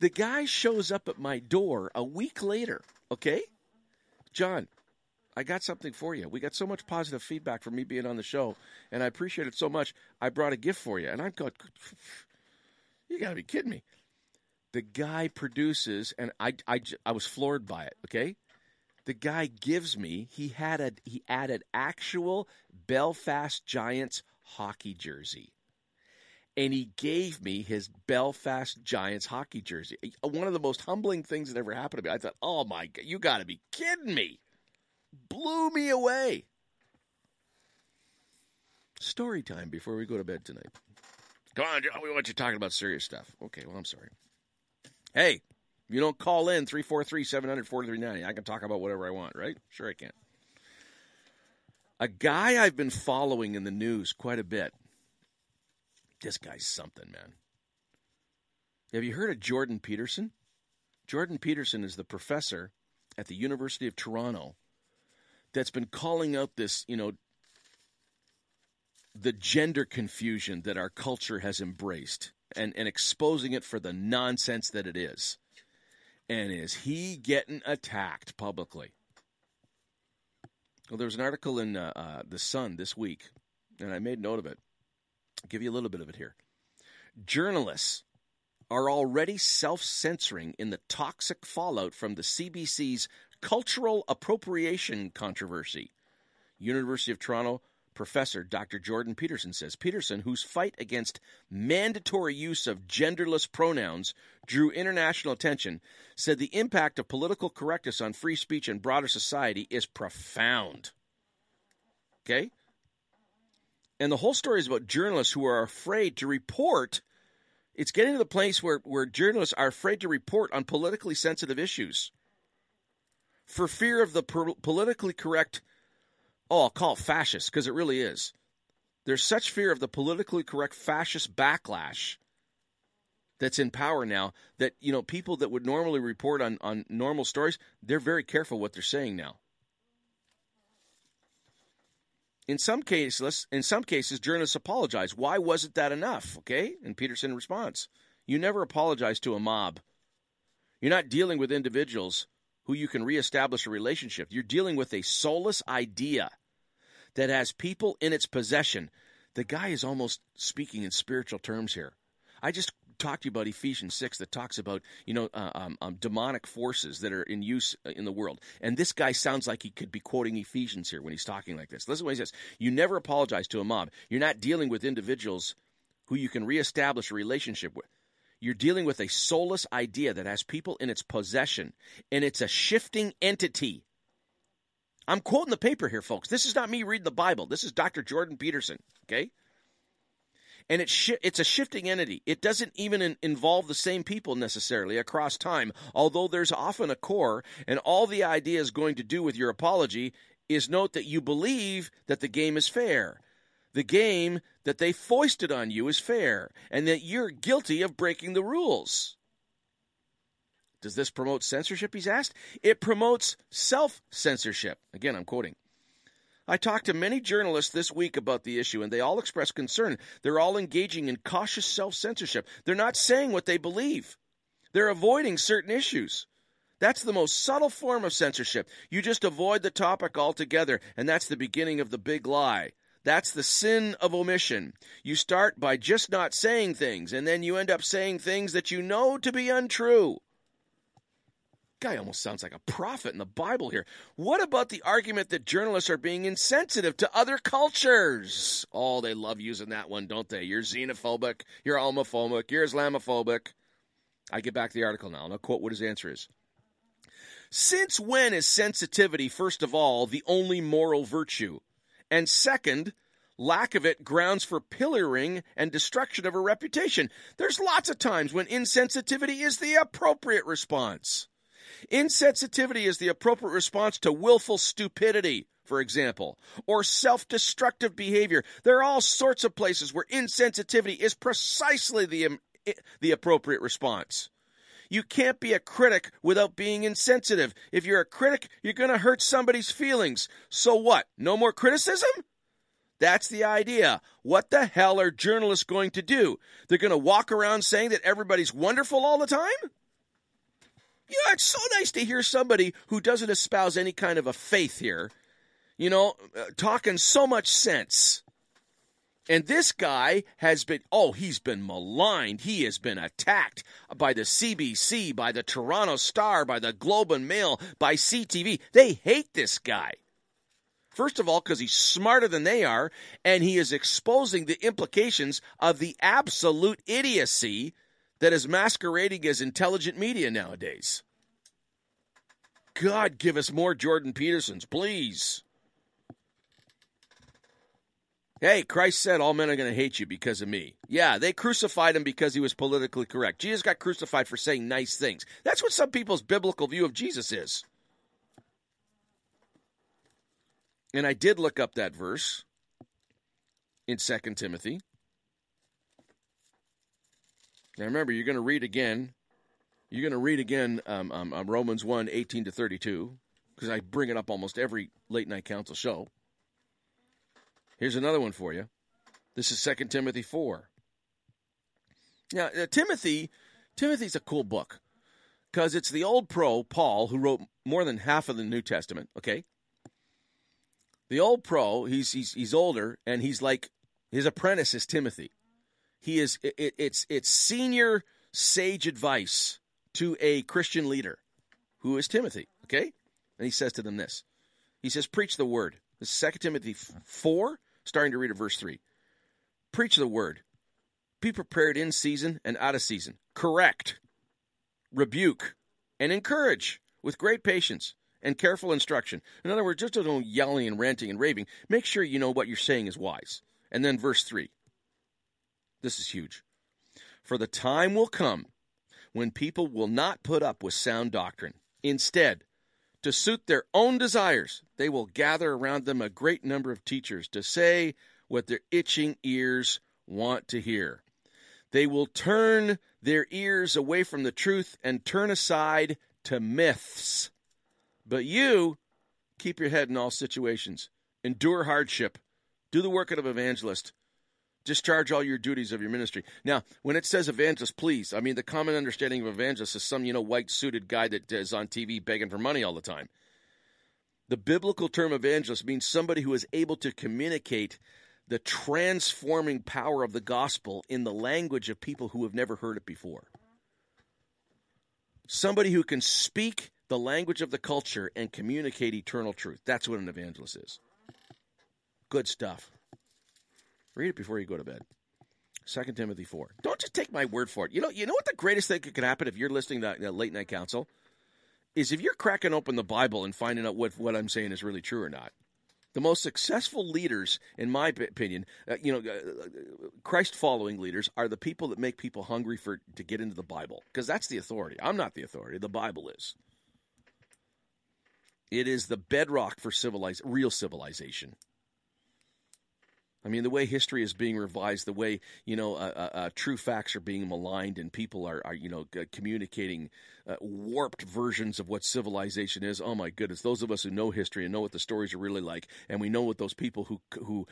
The guy shows up at my door a week later, okay? John, I got something for you. We got so much positive feedback from me being on the show, and I appreciate it so much. I brought a gift for you. And I'm going, you got to be kidding me. The guy produces, and I, I, I was floored by it, okay? The guy gives me, he had a, he added actual Belfast Giants hockey jersey. And he gave me his Belfast Giants hockey jersey. One of the most humbling things that ever happened to me. I thought, oh my God, you got to be kidding me blew me away. Story time before we go to bed tonight. Come on, we want you talking about serious stuff. Okay, well, I'm sorry. Hey, you don't call in 343 700 4390, I can talk about whatever I want, right? Sure, I can. A guy I've been following in the news quite a bit. This guy's something, man. Have you heard of Jordan Peterson? Jordan Peterson is the professor at the University of Toronto that's been calling out this, you know, the gender confusion that our culture has embraced and, and exposing it for the nonsense that it is. And is he getting attacked publicly? Well, there was an article in uh, uh, The Sun this week, and I made note of it. I'll give you a little bit of it here. Journalists are already self censoring in the toxic fallout from the CBC's cultural appropriation controversy. University of Toronto professor Dr. Jordan Peterson says Peterson, whose fight against mandatory use of genderless pronouns drew international attention, said the impact of political correctness on free speech and broader society is profound. Okay? And the whole story is about journalists who are afraid to report. It's getting to the place where, where journalists are afraid to report on politically sensitive issues for fear of the per- politically correct oh, I'll call it fascist because it really is. There's such fear of the politically correct fascist backlash that's in power now that you know people that would normally report on on normal stories, they're very careful what they're saying now. In some cases, in some cases, journalists apologize. Why wasn't that enough? Okay, and Peterson responds: "You never apologize to a mob. You're not dealing with individuals who you can reestablish a relationship. You're dealing with a soulless idea that has people in its possession. The guy is almost speaking in spiritual terms here. I just talked to you about Ephesians 6 that talks about, you know, uh, um, um, demonic forces that are in use uh, in the world. And this guy sounds like he could be quoting Ephesians here when he's talking like this. Listen to what he says. You never apologize to a mob. You're not dealing with individuals who you can reestablish a relationship with. You're dealing with a soulless idea that has people in its possession, and it's a shifting entity. I'm quoting the paper here, folks. This is not me reading the Bible. This is Dr. Jordan Peterson, okay? And it's sh- it's a shifting entity. It doesn't even in- involve the same people necessarily across time, although there's often a core, and all the idea is going to do with your apology is note that you believe that the game is fair. The game that they foisted on you is fair, and that you're guilty of breaking the rules. Does this promote censorship? He's asked. It promotes self censorship. Again, I'm quoting. I talked to many journalists this week about the issue, and they all expressed concern. They're all engaging in cautious self censorship. They're not saying what they believe, they're avoiding certain issues. That's the most subtle form of censorship. You just avoid the topic altogether, and that's the beginning of the big lie. That's the sin of omission. You start by just not saying things, and then you end up saying things that you know to be untrue guy almost sounds like a prophet in the Bible here. What about the argument that journalists are being insensitive to other cultures? Oh, they love using that one, don't they? You're xenophobic, you're homophobic, you're Islamophobic. I get back to the article now, and I'll quote what his answer is. Since when is sensitivity, first of all, the only moral virtue? And second, lack of it grounds for pillaring and destruction of a reputation. There's lots of times when insensitivity is the appropriate response. Insensitivity is the appropriate response to willful stupidity, for example, or self destructive behavior. There are all sorts of places where insensitivity is precisely the, the appropriate response. You can't be a critic without being insensitive. If you're a critic, you're going to hurt somebody's feelings. So what? No more criticism? That's the idea. What the hell are journalists going to do? They're going to walk around saying that everybody's wonderful all the time? You know, it's so nice to hear somebody who doesn't espouse any kind of a faith here, you know, uh, talking so much sense. And this guy has been, oh, he's been maligned. He has been attacked by the CBC, by the Toronto Star, by the Globe and Mail, by CTV. They hate this guy. First of all, because he's smarter than they are, and he is exposing the implications of the absolute idiocy that is masquerading as intelligent media nowadays. God, give us more Jordan Petersons, please. Hey, Christ said all men are going to hate you because of me. Yeah, they crucified him because he was politically correct. Jesus got crucified for saying nice things. That's what some people's biblical view of Jesus is. And I did look up that verse in 2 Timothy. Now remember, you're going to read again. You're going to read again um, um, um, Romans 1 18 to 32, because I bring it up almost every late night council show. Here's another one for you. This is 2 Timothy 4. Now, uh, Timothy, Timothy's a cool book because it's the old pro, Paul, who wrote more than half of the New Testament, okay? The old pro, he's, he's, he's older, and he's like, his apprentice is Timothy. He is it, it's it's senior sage advice to a Christian leader who is Timothy, okay? And he says to them this. He says preach the word. This is 2 Timothy 4 starting to read at verse 3. Preach the word. Be prepared in season and out of season. Correct, rebuke, and encourage with great patience and careful instruction. In other words, just don't yelling and ranting and raving. Make sure you know what you're saying is wise. And then verse 3. This is huge. For the time will come when people will not put up with sound doctrine. Instead, to suit their own desires, they will gather around them a great number of teachers to say what their itching ears want to hear. They will turn their ears away from the truth and turn aside to myths. But you keep your head in all situations, endure hardship, do the work of an evangelist, discharge all your duties of your ministry. Now, when it says evangelist, please, I mean, the common understanding of evangelist is some, you know, white suited guy that is on TV begging for money all the time. The biblical term evangelist means somebody who is able to communicate the transforming power of the gospel in the language of people who have never heard it before. Somebody who can speak the language of the culture and communicate eternal truth. That's what an evangelist is. Good stuff. Read it before you go to bed. 2 Timothy 4. Don't just take my word for it. You know, you know what the greatest thing that could happen if you're listening to that late night council? Is if you're cracking open the Bible and finding out what, what I'm saying is really true or not. The most successful leaders, in my opinion, uh, you know, uh, Christ following leaders are the people that make people hungry for to get into the Bible because that's the authority. I'm not the authority. The Bible is. It is the bedrock for civilize, real civilization. I mean, the way history is being revised, the way you know uh, uh, uh, true facts are being maligned, and people are, are you know communicating uh, warped versions of what civilization is. Oh my goodness! Those of us who know history and know what the stories are really like, and we know what those people who who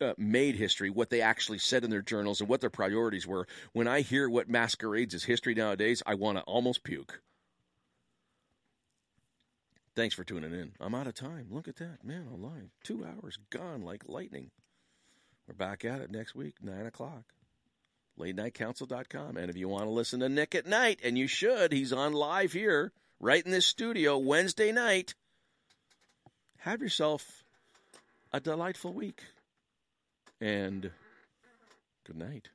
uh, made history, what they actually said in their journals, and what their priorities were. When I hear what masquerades as history nowadays, I want to almost puke. Thanks for tuning in. I'm out of time. Look at that, man! Alive, two hours gone like lightning. We're back at it next week, 9 o'clock. LateNightCouncil.com. And if you want to listen to Nick at night, and you should, he's on live here, right in this studio, Wednesday night. Have yourself a delightful week. And good night.